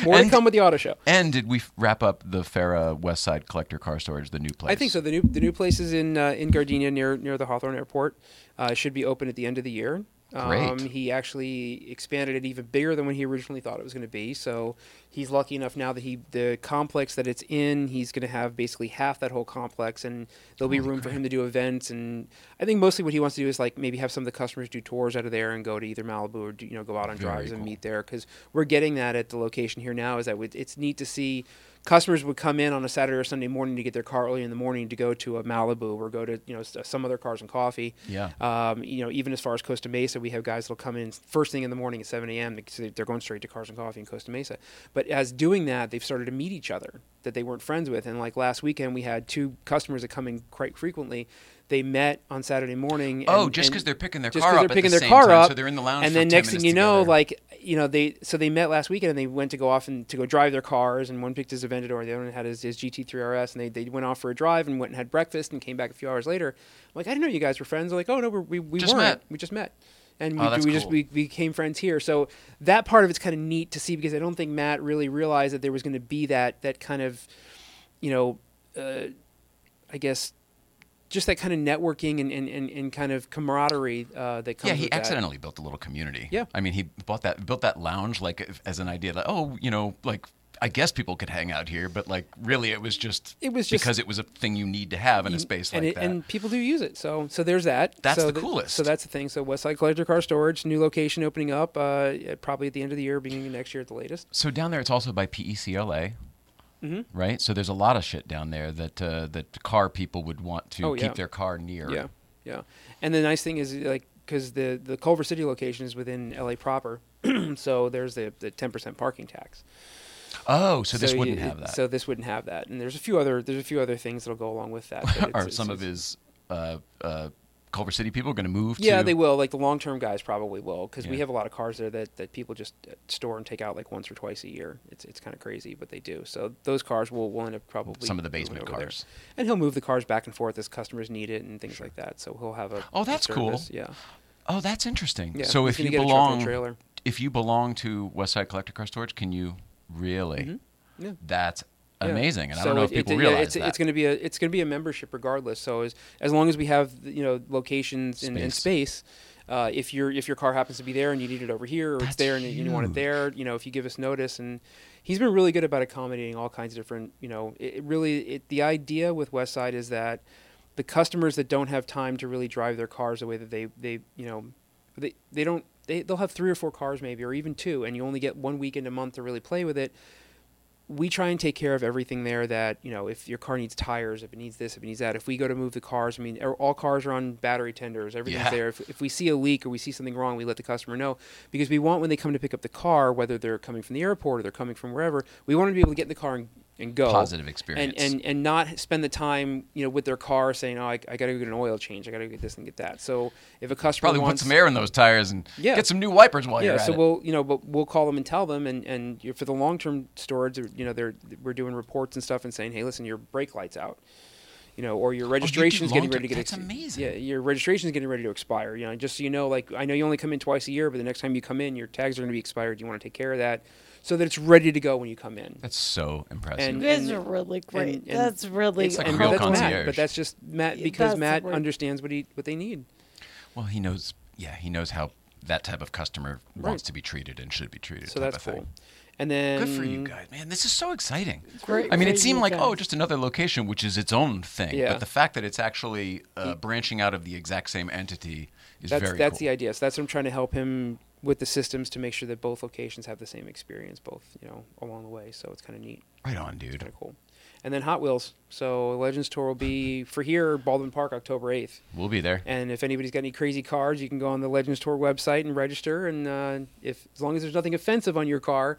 More And- to come with the auto show. And did we wrap up the Farah West Side Collector Car Storage, the new place? I think so. The new the new place is in uh, in Gardena near near the Hawthorne Airport. Uh, should be open at the end of the year. Great. Um, he actually expanded it even bigger than when he originally thought it was going to be. So he's lucky enough now that he the complex that it's in, he's going to have basically half that whole complex, and there'll be room for him to do events. And I think mostly what he wants to do is like maybe have some of the customers do tours out of there and go to either Malibu or do, you know go out on Very drives and meet there because we're getting that at the location here now. Is that it's neat to see customers would come in on a Saturday or Sunday morning to get their car early in the morning to go to a Malibu or go to you know some other cars and coffee. Yeah. Um, you know, even as far as Costa Mesa, we have guys that'll come in first thing in the morning at 7 a.m. because they're going straight to Cars and Coffee in Costa Mesa. But as doing that, they've started to meet each other that they weren't friends with. And like last weekend, we had two customers that come in quite frequently. They met on Saturday morning. Oh, just because they're picking their car up they're at picking the their same car time, up, so they're in the lounge And then 10 next thing you know, like you know, they so they met last weekend and they went to go off and to go drive their cars. And one picked his Aventador, the other one had his, his GT3 RS, and they, they went off for a drive and went and had breakfast and came back a few hours later. I'm like, I didn't know you guys were friends. They're like, oh no, we're, we we Just weren't. met. We just met. And Oh, we, that's we just we became friends here. So that part of it's kind of neat to see because I don't think Matt really realized that there was going to be that that kind of, you know, uh, I guess, just that kind of networking and, and, and, and kind of camaraderie uh, that comes. Yeah, he with that. accidentally built a little community. Yeah. I mean, he bought that built that lounge like as an idea, like oh, you know, like I guess people could hang out here, but like really, it was just It was just- because it was a thing you need to have in a space like it, that. and people do use it. So so there's that. That's so the coolest. So that's the thing. So Westside Collector Car Storage, new location opening up, uh, probably at the end of the year, beginning of next year at the latest. so down there, it's also by PECLA. Mm-hmm. Right, so there's a lot of shit down there that uh, that car people would want to Oh, keep yeah. their car near. Yeah, yeah. And the nice thing is like because the the Culver City location is within LA proper, so there's the the ten percent parking tax. Oh, so this wouldn't have that. So this wouldn't have that. And there's a few other there's a few other things that'll go along with that. it's- Are it's- some of his uh, uh, Culver City people are going to move? Yeah, to... they will. Like the long term guys probably will, because we have a lot of cars there that, that people just uh, store and take out like once or twice a year. It's it's kind of crazy, but they do. So those cars will will end up probably Some of the basement over there. cars. and he'll move the cars back and forth as customers need it and things like that. So he'll have a Oh, that's cool. Yeah, Oh, that's interesting. yeah. So if you get a truck and belong, trailer. if you belong to Westside Collector Car Storage, can you really? Mm-hmm. Yeah. That's Yeah. amazing, and I don't know it- if people it- yeah, realize it's, that. It's going to be a it's going to be a membership regardless. So as as long as we have you know locations in, in Space. space, uh, if your if your car happens to be there and you need it over here, or it's there and you want it there, you know, if you give us notice, and he's been really good about accommodating all kinds of different, you know, it, it really it, the idea with Westside is that the customers that don't have time to really drive their cars the way that they they you know they they don't they they'll have three or four cars maybe or even two, and you only get one weekend a month to really play with it we try and take care of everything there that you know if your car needs tires if it needs this if it needs that if we go to move the cars i mean er- all cars are on battery tenders. Everything's Yeah. there. If, if we see a leak or we see something wrong we let the customer know. Because we want when they come to pick up the car whether they're coming from the airport or they're coming from wherever we want them to be able to get in the car and, and go Positive experience. and, and and not spend the time you know with their car saying oh i, I gotta go get an oil change i gotta get this and get that so if a customer Probably put wants some air in those tires and Yeah. get some new wipers while yeah, you're at so it. we'll you know, but we'll call them and tell them, and and for the long term storage, you know, they're we're doing reports and stuff and saying, hey, listen, your brake lights out, you know, or your oh, registration's getting long-term- ready to get that's amazing. Yeah, your registration's getting ready to expire. You know, just so you know, like I know you only come in twice a year, but the next time you come in, your tags are going to be expired. You want to take care of that, so that it's ready to go when you come in. That's so impressive. And- You guys are really great. and- and that's really It's like a and real that's Matt, concierge. but that's just Matt because that's Matt understands what he what they need. well, he knows. Yeah, he knows how that type of customer Right. wants to be treated and should be treated. So type that's of thing. cool. And then Good for you guys, man. This is so exciting. Great I mean, it seemed you like oh, just another location, which is its own thing. Yeah. But the fact that it's actually uh, branching out of the exact same entity is that's very that's cool. the idea. So that's what I'm trying to help him with the systems to make sure that both locations have the same experience, both you know along the way. So it's kind of neat, Right on, dude. kind of cool. And then Hot Wheels. So Legends Tour will be for here Baldwin Park October 8th. We'll be there. And if anybody's got any crazy cars, you can go on the Legends Tour website and register. And uh, if as long as there's nothing offensive on your car.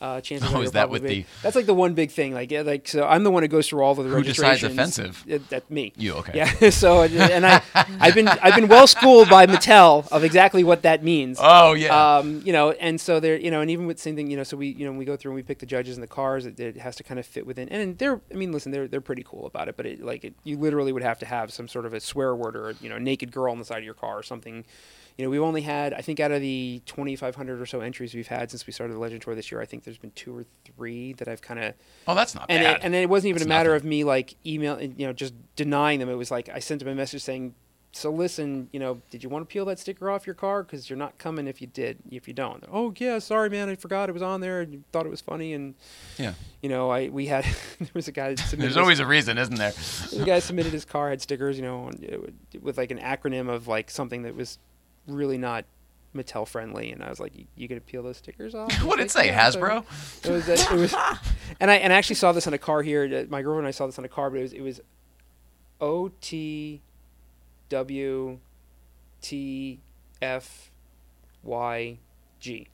Uh, chances Oh, are is that with be- the- That's like the one big thing. Like, yeah, like so, I'm the one who goes through all of the Who decides offensive? That's me. You okay? Yeah. so and I, I've been I've been well schooled by Mattel of exactly what that means. Oh yeah. Um, you know, and so there, you know, and even with same thing, you know, so we, you know, we go through and we pick the judges and the cars, it, it has to kind of fit within. And they're, I mean, listen, they're they're pretty cool about it, but it like it, you literally would have to have some sort of a swear word or you know, naked girl on the side of your car or something. You know, we've only had, I think, out of the 2,500 or so entries we've had since we started the Legend Tour this year, I think there's been two or three that I've kind of oh, that's not and bad. it, and it wasn't even It's a matter nothing. of me like email, you know, just denying them. It was like I sent them a message saying, "So listen, you know, did you want to peel that sticker off your car? Because you're not coming if you did. If you don't, oh yeah, sorry man, I forgot it was on there and thought it was funny. And yeah. you know, I we had there was a guy that submitted There's his- always a reason, isn't there? the guy submitted his car had stickers, you know, and it would- with like an acronym of like something that was really not Mattel friendly, and I was like, "You, gonna peel those stickers off?" what did it say, Hasbro? it was, it was, and I and I actually saw this on a car here. My girlfriend and I saw this on a car, but it was it was O T W T F Y G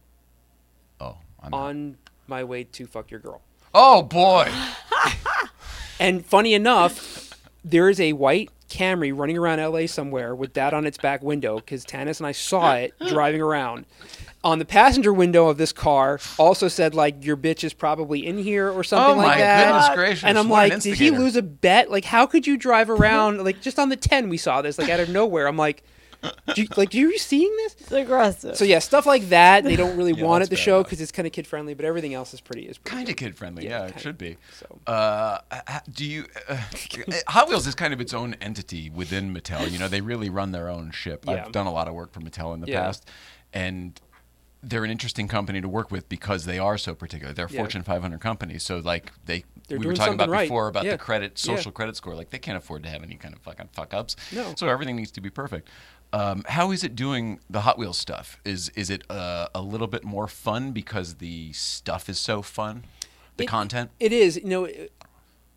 Oh, I'm not- on my way to fuck your girl. oh boy. And funny enough, there is a white Camry running around LA somewhere with that on its back window because Tanis and I saw it driving around. On the passenger window of this car also said like your bitch is probably in here or something Oh, like my that. goodness gracious, And I'm what an like, did he lose a bet? Like how could you drive around like just on the 10 we saw this like out of nowhere. I'm like do you, like, are you seeing this? It's aggressive. So yeah, stuff like that they don't really Yeah, want that's at the show because it's kind of kid friendly, but everything else is pretty is Kind of kid friendly. Yeah, Yeah, it should be. So Uh, do you? Uh, Hot Wheels is kind of its own entity within Mattel. You know, they really run their own ship. Yeah. I've done a lot of work for Mattel in the Yeah. past, and they're an interesting company to work with because they are so particular. They're a Yeah. Fortune 500 company, so like they. They're we were talking about right. before about Yeah. the credit, Yeah. social credit score. Like they can't afford to have any kind of fucking fuck ups. No. So everything needs to be perfect. Um, how is it doing the Hot Wheels stuff? Is is it uh, a little bit more fun because the stuff is so fun, the It- content? It is. You know, it,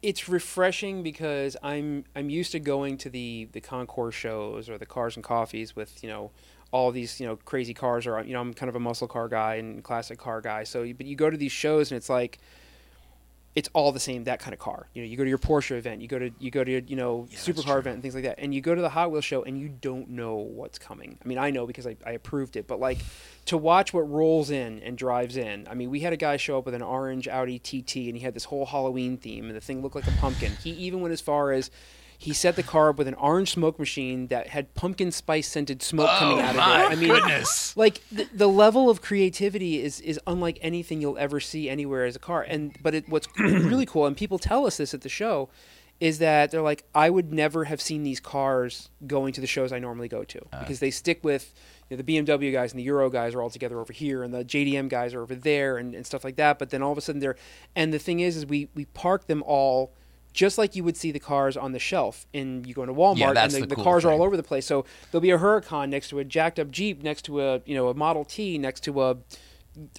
it's refreshing because I'm I'm used to going to the the concourse shows or the cars and coffees with you know all these you know crazy cars or you know I'm kind of a muscle car guy and classic car guy. So but you go to these shows and it's like it's all the same that kind of car. You know, you go to your Porsche event, you go to you go to you know Yeah, supercar event and things like that, and you go to the Hot Wheels show and you don't know what's coming. I mean, I know because I, I approved it, but like to watch what rolls in and drives in. I mean, we had a guy show up with an orange Audi TT and he had this whole Halloween theme and the thing looked like a pumpkin. He even went as far as he set the car up with an orange smoke machine that had pumpkin spice scented smoke coming oh out of it. I mean, goodness! like the, the level of creativity is is unlike anything you'll ever see anywhere as a car and but it, what's really cool and people tell us this at the show is that they're like i would never have seen these cars going to the shows i normally go to uh. because they stick with you know, the bmw guys and the euro guys are all together over here and the jdm guys are over there and, and stuff like that but then all of a sudden they're and the thing is is we we park them all just like you would see the cars on the shelf in you go into Walmart Yeah, and the, the the cool cars are all over the place. So there'll be a Huracan next to a jacked up Jeep, next to a you know a Model T, next to a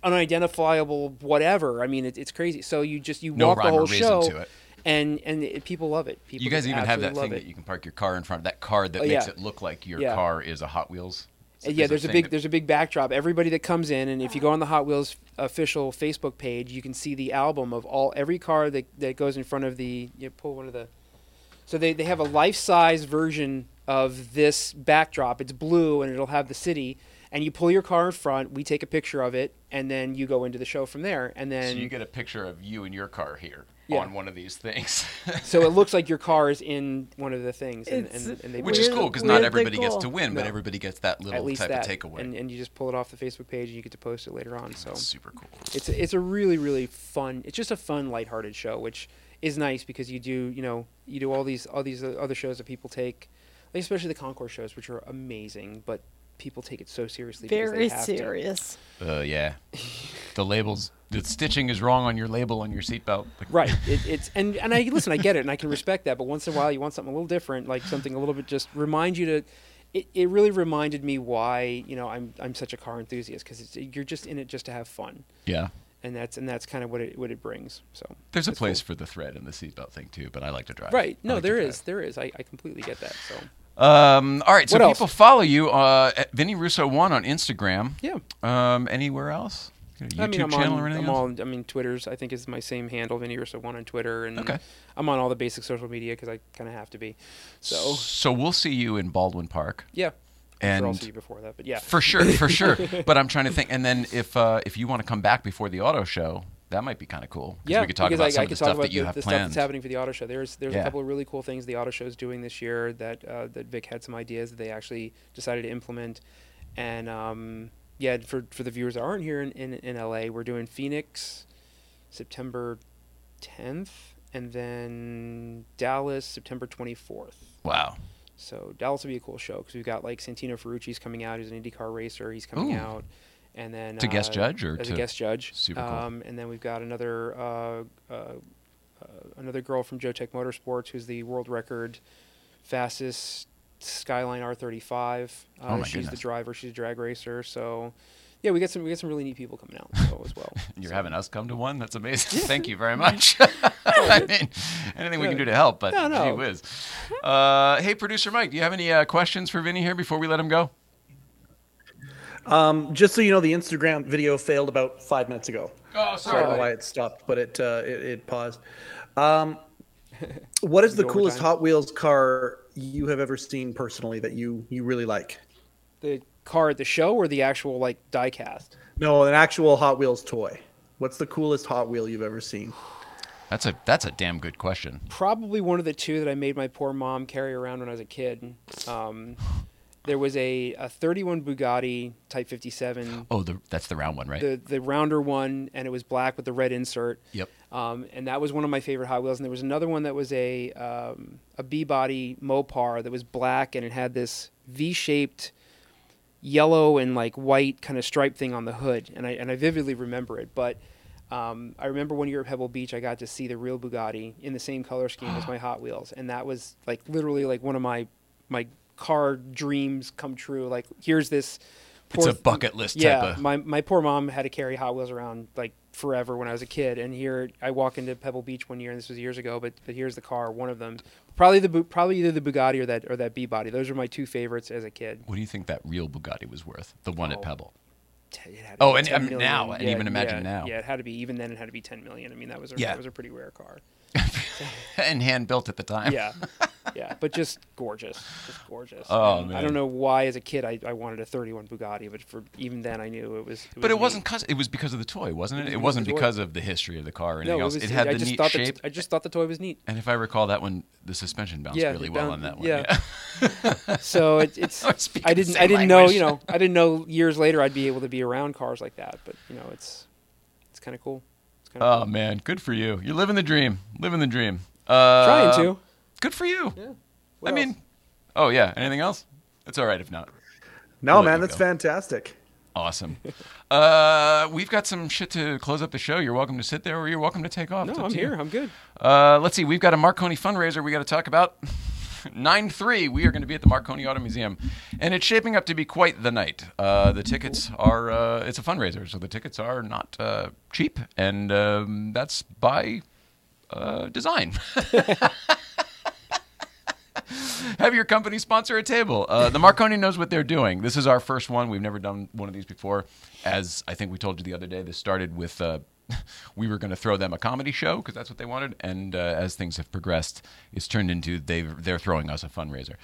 unidentifiable whatever. I mean, it, it's crazy. So you just you No walk the whole show, it. and and it, people love it. People You guys even have that thing love that you can park your car in front of that card that Oh, makes yeah. it look like your Yeah. car is a Hot Wheels. Yeah, there's a big there's a big backdrop. Everybody that comes in, and if you go on the Hot Wheels official Facebook page, you can see the album of all every car that that goes in front of the. You pull one of the. So they they have a life size version of this backdrop. It's blue, and it'll have the city. And you pull your car in front. We take a picture of it, and then you go into the show from there. And then So you get a picture of you and your car here Yeah. on one of these things, so it looks like your car is in one of the things, and, and, and they which is cool because not weirdly everybody gets to win, but everybody gets that at little least type that, of takeaway. and, and you just pull it off the Facebook page, and you get to post it later on. So That's super cool. it's a, it's a really really fun. It's just a fun, lighthearted show, which is nice because you do you know you do all these all these other shows that people take, like especially the concourse shows, which are amazing, but people take it so seriously. Very they have to. serious. Uh, yeah. the labels, the stitching is wrong on your label on your seatbelt. Like, Right. It, it's and and I listen. I get it, and I can respect that. But once in a while, you want something a little different, like something a little bit just remind you to. It, it really reminded me why you know I'm I'm such a car enthusiast because you're just in it just to have fun, Yeah. and that's and that's kind of what it what it brings. So There's a it's cool. place for the thread and the seatbelt thing too, but I like to drive. Right. No, like to there drive. is. There is. I, I completely get that. So Um, all right, so people follow you uh, at Vinny Russo one on Instagram. yeah. Um, anywhere else? YouTube I mean, I'm channel on. or anything I'm else? all. I mean, Twitter's. I think is my same handle, Vinny Russo one on Twitter, and Okay. I'm on all the basic social media because I kind of have to be. So so we'll see you in Baldwin Park. yeah. I'm I'll And see you before that, but yeah. for sure, for sure. But I'm trying to think. And then if uh, if you want to come back before the auto show, that might be kind of cool. Yeah, we could talk about I, some I of the stuff that you the, have the stuff that's happening for the auto show. There's there's Yeah. a couple of really cool things the auto show is doing this year that uh, that Vic had some ideas that they actually decided to implement, and um, yeah, for for the viewers that aren't here in, in, in LA, we're doing Phoenix, September 10th, and then Dallas September 24th. Wow. So Dallas will be a cool show because we've got like Santino Ferrucci's coming out. He's an IndyCar racer. He's coming Ooh. out, and then To guest uh, judge or as to- a guest judge. Super cool. Um, and then we've got another uh, uh, uh, another girl from JoTech Motorsports who's the world record fastest Skyline R35. Uh, Oh my she's the driver. She's a drag racer. So. Yeah, we got some we got some really neat people coming out so as well. You're So- having us come to one? That's amazing. Thank you very much. I mean, anything we can do to help, but No, no. gee whiz. Uh, hey, producer Mike, do you have any uh, questions for Vinny here before we let him go? Um, just so you know, the Instagram video failed about five minutes ago. Oh, So I don't know why it stopped, but it uh, it, it paused. Um, what is the Go coolest overtime. Hot Wheels car you have ever seen personally that you you really like? the car at the show or the actual like diecast. No, an actual Hot Wheels toy. What's the coolest Hot Wheel you've ever seen? That's a that's a damn good question. probably one of the two that I made my poor mom carry around when I was a kid. Um, there was a, a 31 Bugatti Type 57, Oh, the that's the round one, right? the the rounder one, and it was black with the red insert. yep. Um, and that was one of my favorite Hot Wheels. And there was another one that was a um, a B body Mopar that was black and it had this V shaped yellow and like white kind of stripe thing on the hood, and I and I vividly remember it. But um, I remember one year at Pebble Beach, I got to see the real Bugatti in the same color scheme as my Hot Wheels, and that was like literally like one of my my car dreams come true. Like here's this. It's a bucket list type Yeah, of- my my poor mom had to carry Hot Wheels around like forever when I was a kid, and here I walk into Pebble Beach one year, and this was years ago, but but here's the car, one of them, probably the probably either the Bugatti or that or that B body. Those are my two favorites as a kid. What do you think that real Bugatti was worth? The one at Oh. Pebble. Had to Oh, and, um, now, and even imagine yeah, now. Yeah, it had to be even then. It had to be ten million. I mean, that was a, Yeah. that was a pretty rare car. and hand built at the time. Yeah, yeah, but just gorgeous, just gorgeous. Oh, And I don't know why as a kid I, I wanted a 31 Bugatti, but for even then I knew it was. But it neat. wasn't cause it was because of the toy, wasn't it? It It was wasn't because of the history of the car or anything No, it else. was. it had I the neat shape. The, I just thought the toy was neat. and if I recall that one, the suspension bounced Yeah, really it well on that one. yeah. So it, it's. I didn't. I didn't know. You know. I didn't know years later I'd be able to be around cars like that. But you know, it's. It's kind of cool. Kind of Oh man, good for you. You're living the dream. Living the dream. Uh, Trying to. Good for you. Yeah. I What mean, oh yeah. Anything else? It's all right if not. No, We'll man, that's go. fantastic. Awesome. uh, we've got some shit to close up the show. You're welcome to sit there, or you're welcome to take off. No, I'm to you. here. I'm good. Uh, let's see. We've got a Marconi fundraiser we got to talk about. 9 3, we are going to be at the Marconi Auto Museum. And it's shaping up to be quite the night. Uh, the tickets are, uh, it's a fundraiser, so the tickets are not uh, cheap. And um, that's by uh, design. Have your company sponsor a table. Uh, the Marconi knows what they're doing. This is our first one. We've never done one of these before. As I think we told you the other day, this started with uh, we were going to throw them a comedy show because that's what they wanted. And uh, as things have progressed, it's turned into they they're throwing us a fundraiser,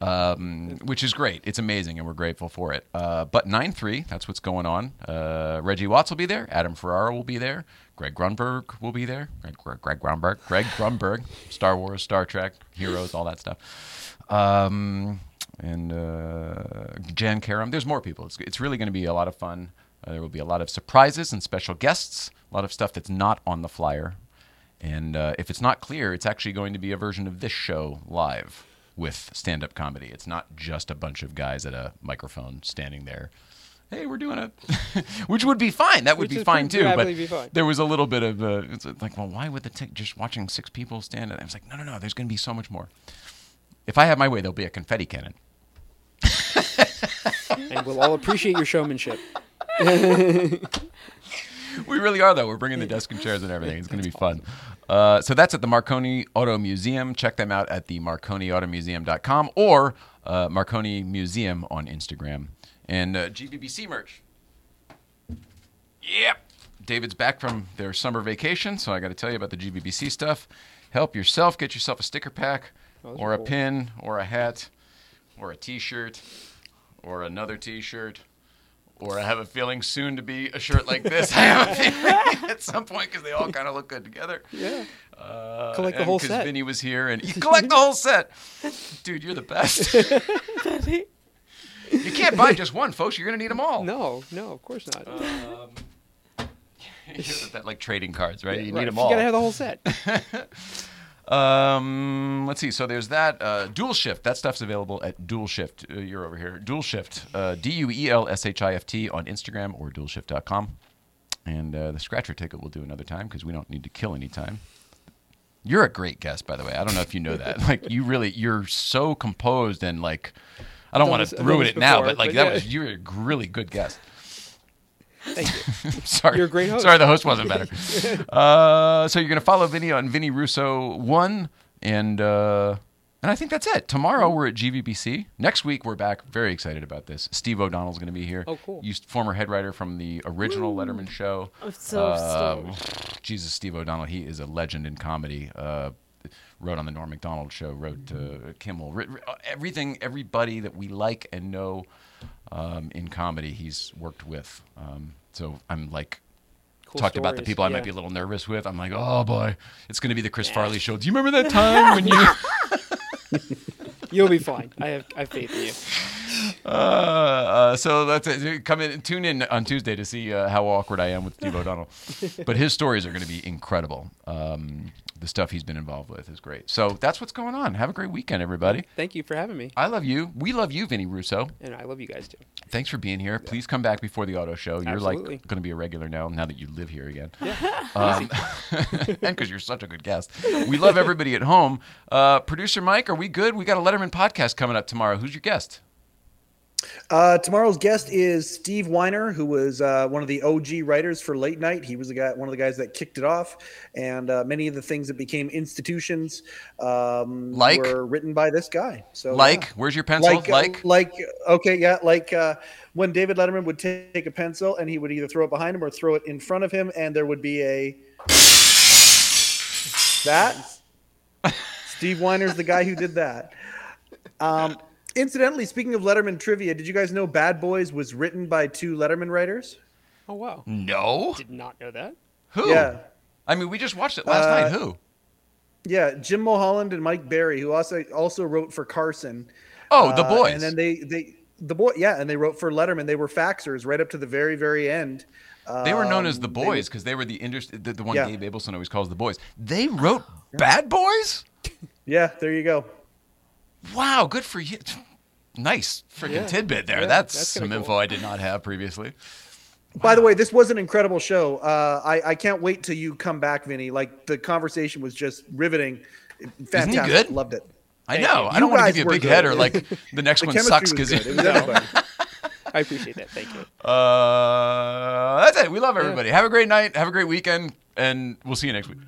um, which is great. It's amazing, and we're grateful for it. Uh, but nine three, that's what's going on. Uh, Reggie Watts will be there. Adam Ferrara will be there. Greg Grunberg will be there. Greg, Greg, Greg Grunberg. Greg Grunberg. Star Wars, Star Trek, Heroes, all that stuff. Um, and uh, Jan Karam. There's more people. It's, it's really going to be a lot of fun. Uh, there will be a lot of surprises and special guests. A lot of stuff that's not on the flyer. And uh, if it's not clear, it's actually going to be a version of this show live with stand-up comedy. It's not just a bunch of guys at a microphone standing there. Hey, we're doing it, which would be fine. That would Which be is fine too. But be fine. there was a little bit of uh, it's like, well, why would the t- just watching six people stand? And I was like, no, no, no. There's going to be so much more. If I have my way, there'll be a confetti cannon. and we'll all appreciate your showmanship. We really are, though. We're bringing the desk and chairs and everything. It's going to be fun. Uh, so that's at the Marconi Auto Museum. Check them out at the marconiautomuseum.com or uh, Marconi Museum on Instagram. And uh, GBBC merch. Yep. David's back from their summer vacation, so I got to tell you about the GBBC stuff. Help yourself. Get yourself a sticker pack those or are a cool. pin or a hat or a T-shirt or another T-shirt or I have a feeling soon to be a shirt like this. I have a feeling at some point because they all kind of look good together. Yeah. Uh, Collect the whole set. Because Vinny was here, and you collect the whole set. Dude, you're the best. you can't buy just one, folks. You're gonna need them all. No, no, of course not. that like trading cards, right? you Right, need them all. You gotta have the whole set. Um, let's see. So there's that. Uh, Duel Shift. That stuff's available at Duel Shift. Uh, you're over here. Duel Shift. Uh, D U E L S H I F T on Instagram or duelshift.com. And uh, the scratcher ticket we'll do another time because we don't need to kill any time. You're a great guest, by the way. I don't know if you know that. Like you really, you're so composed and like. I don't want to ruin this it now, before, but like but that yeah. was you're a really good guest. Thank you. Sorry. You're a great host. Sorry, the host wasn't better. uh, so you're gonna follow Vinny on Vinny Russo one, and uh, and I think that's it. Tomorrow we're at GVBC. Next week we're back. Very excited about this. Steve O'Donnell's gonna be here. Oh, cool. Used former head writer from the original Letterman show. I'm so Uh, stoked. Jesus, Steve O'Donnell. He is a legend in comedy. Uh, wrote on the Norm Macdonald show. Wrote uh, Kimmel. Writ- writ- everything. Everybody that we like and know um, in comedy, he's worked with. Um, so I'm like Cool talked about the stories, people I might be a little nervous with. I'm like, oh boy, it's going to be the Chris Farley show. Do you remember that time when you? You'll be fine. I have I have faith in you. Uh, uh, so that's it. Come in, tune in on Tuesday to see uh, how awkward I am with Steve O'Donnell. but his stories are going to be incredible. Um, the stuff he's been involved with is great. So that's what's going on. Have a great weekend, everybody. Thank you for having me, I love you. We love you, Vinny Russo. and I love you guys too. Thanks for being here. Please come back before the auto show. You're Absolutely. like going to be a regular now, now that you live here again. Um, and because you're such a good guest. We love everybody at home. Uh, Producer Mike, are we good? We got a Letterman podcast coming up tomorrow. Who's your guest? Uh, tomorrow's guest is Steve Weiner, who was uh, one of the OG writers for Late Night. He was the guy, one of the guys that kicked it off, and uh, many of the things that became institutions um, Like? were written by this guy. So Like, yeah. where's your pencil? like, uh, Like, like, okay, yeah, like uh, when David Letterman would take a pencil and he would either throw it behind him or throw it in front of him, and there would be a that. Steve Weiner's the guy who did that. Um, incidentally, speaking of Letterman trivia, did you guys know Bad Boys was written by two Letterman writers? Oh wow, no. did not know that. Who? Yeah. I mean, we just watched it last Uh, night. Who? Yeah, Jim Mulholland and Mike Barry, who also also wrote for Carson. Oh, the Uh, boys. And then they they the boy yeah, and they wrote for Letterman. They were faxers right up to the very very end. They were known as Um, the boys because they were the, industry, the the one Yeah. Gabe Abelson always calls the boys. They wrote Bad Boys. yeah, there you go. Wow, good for you. Nice freaking Yeah. tidbit there. Yeah, that's that's some kinda info cool. I did not have previously. By the way, this was an incredible show. Uh, I I can't wait till you come back, Vinny. Like the conversation was just riveting. Fantastic. good? Loved it. I Thank know. you. I don't want to give you a big good. header like the next The one sucks because good. It was everybody. I appreciate that. Thank you. uh, that's it. We love everybody. Have a great night. Have a great weekend, and we'll see you next week.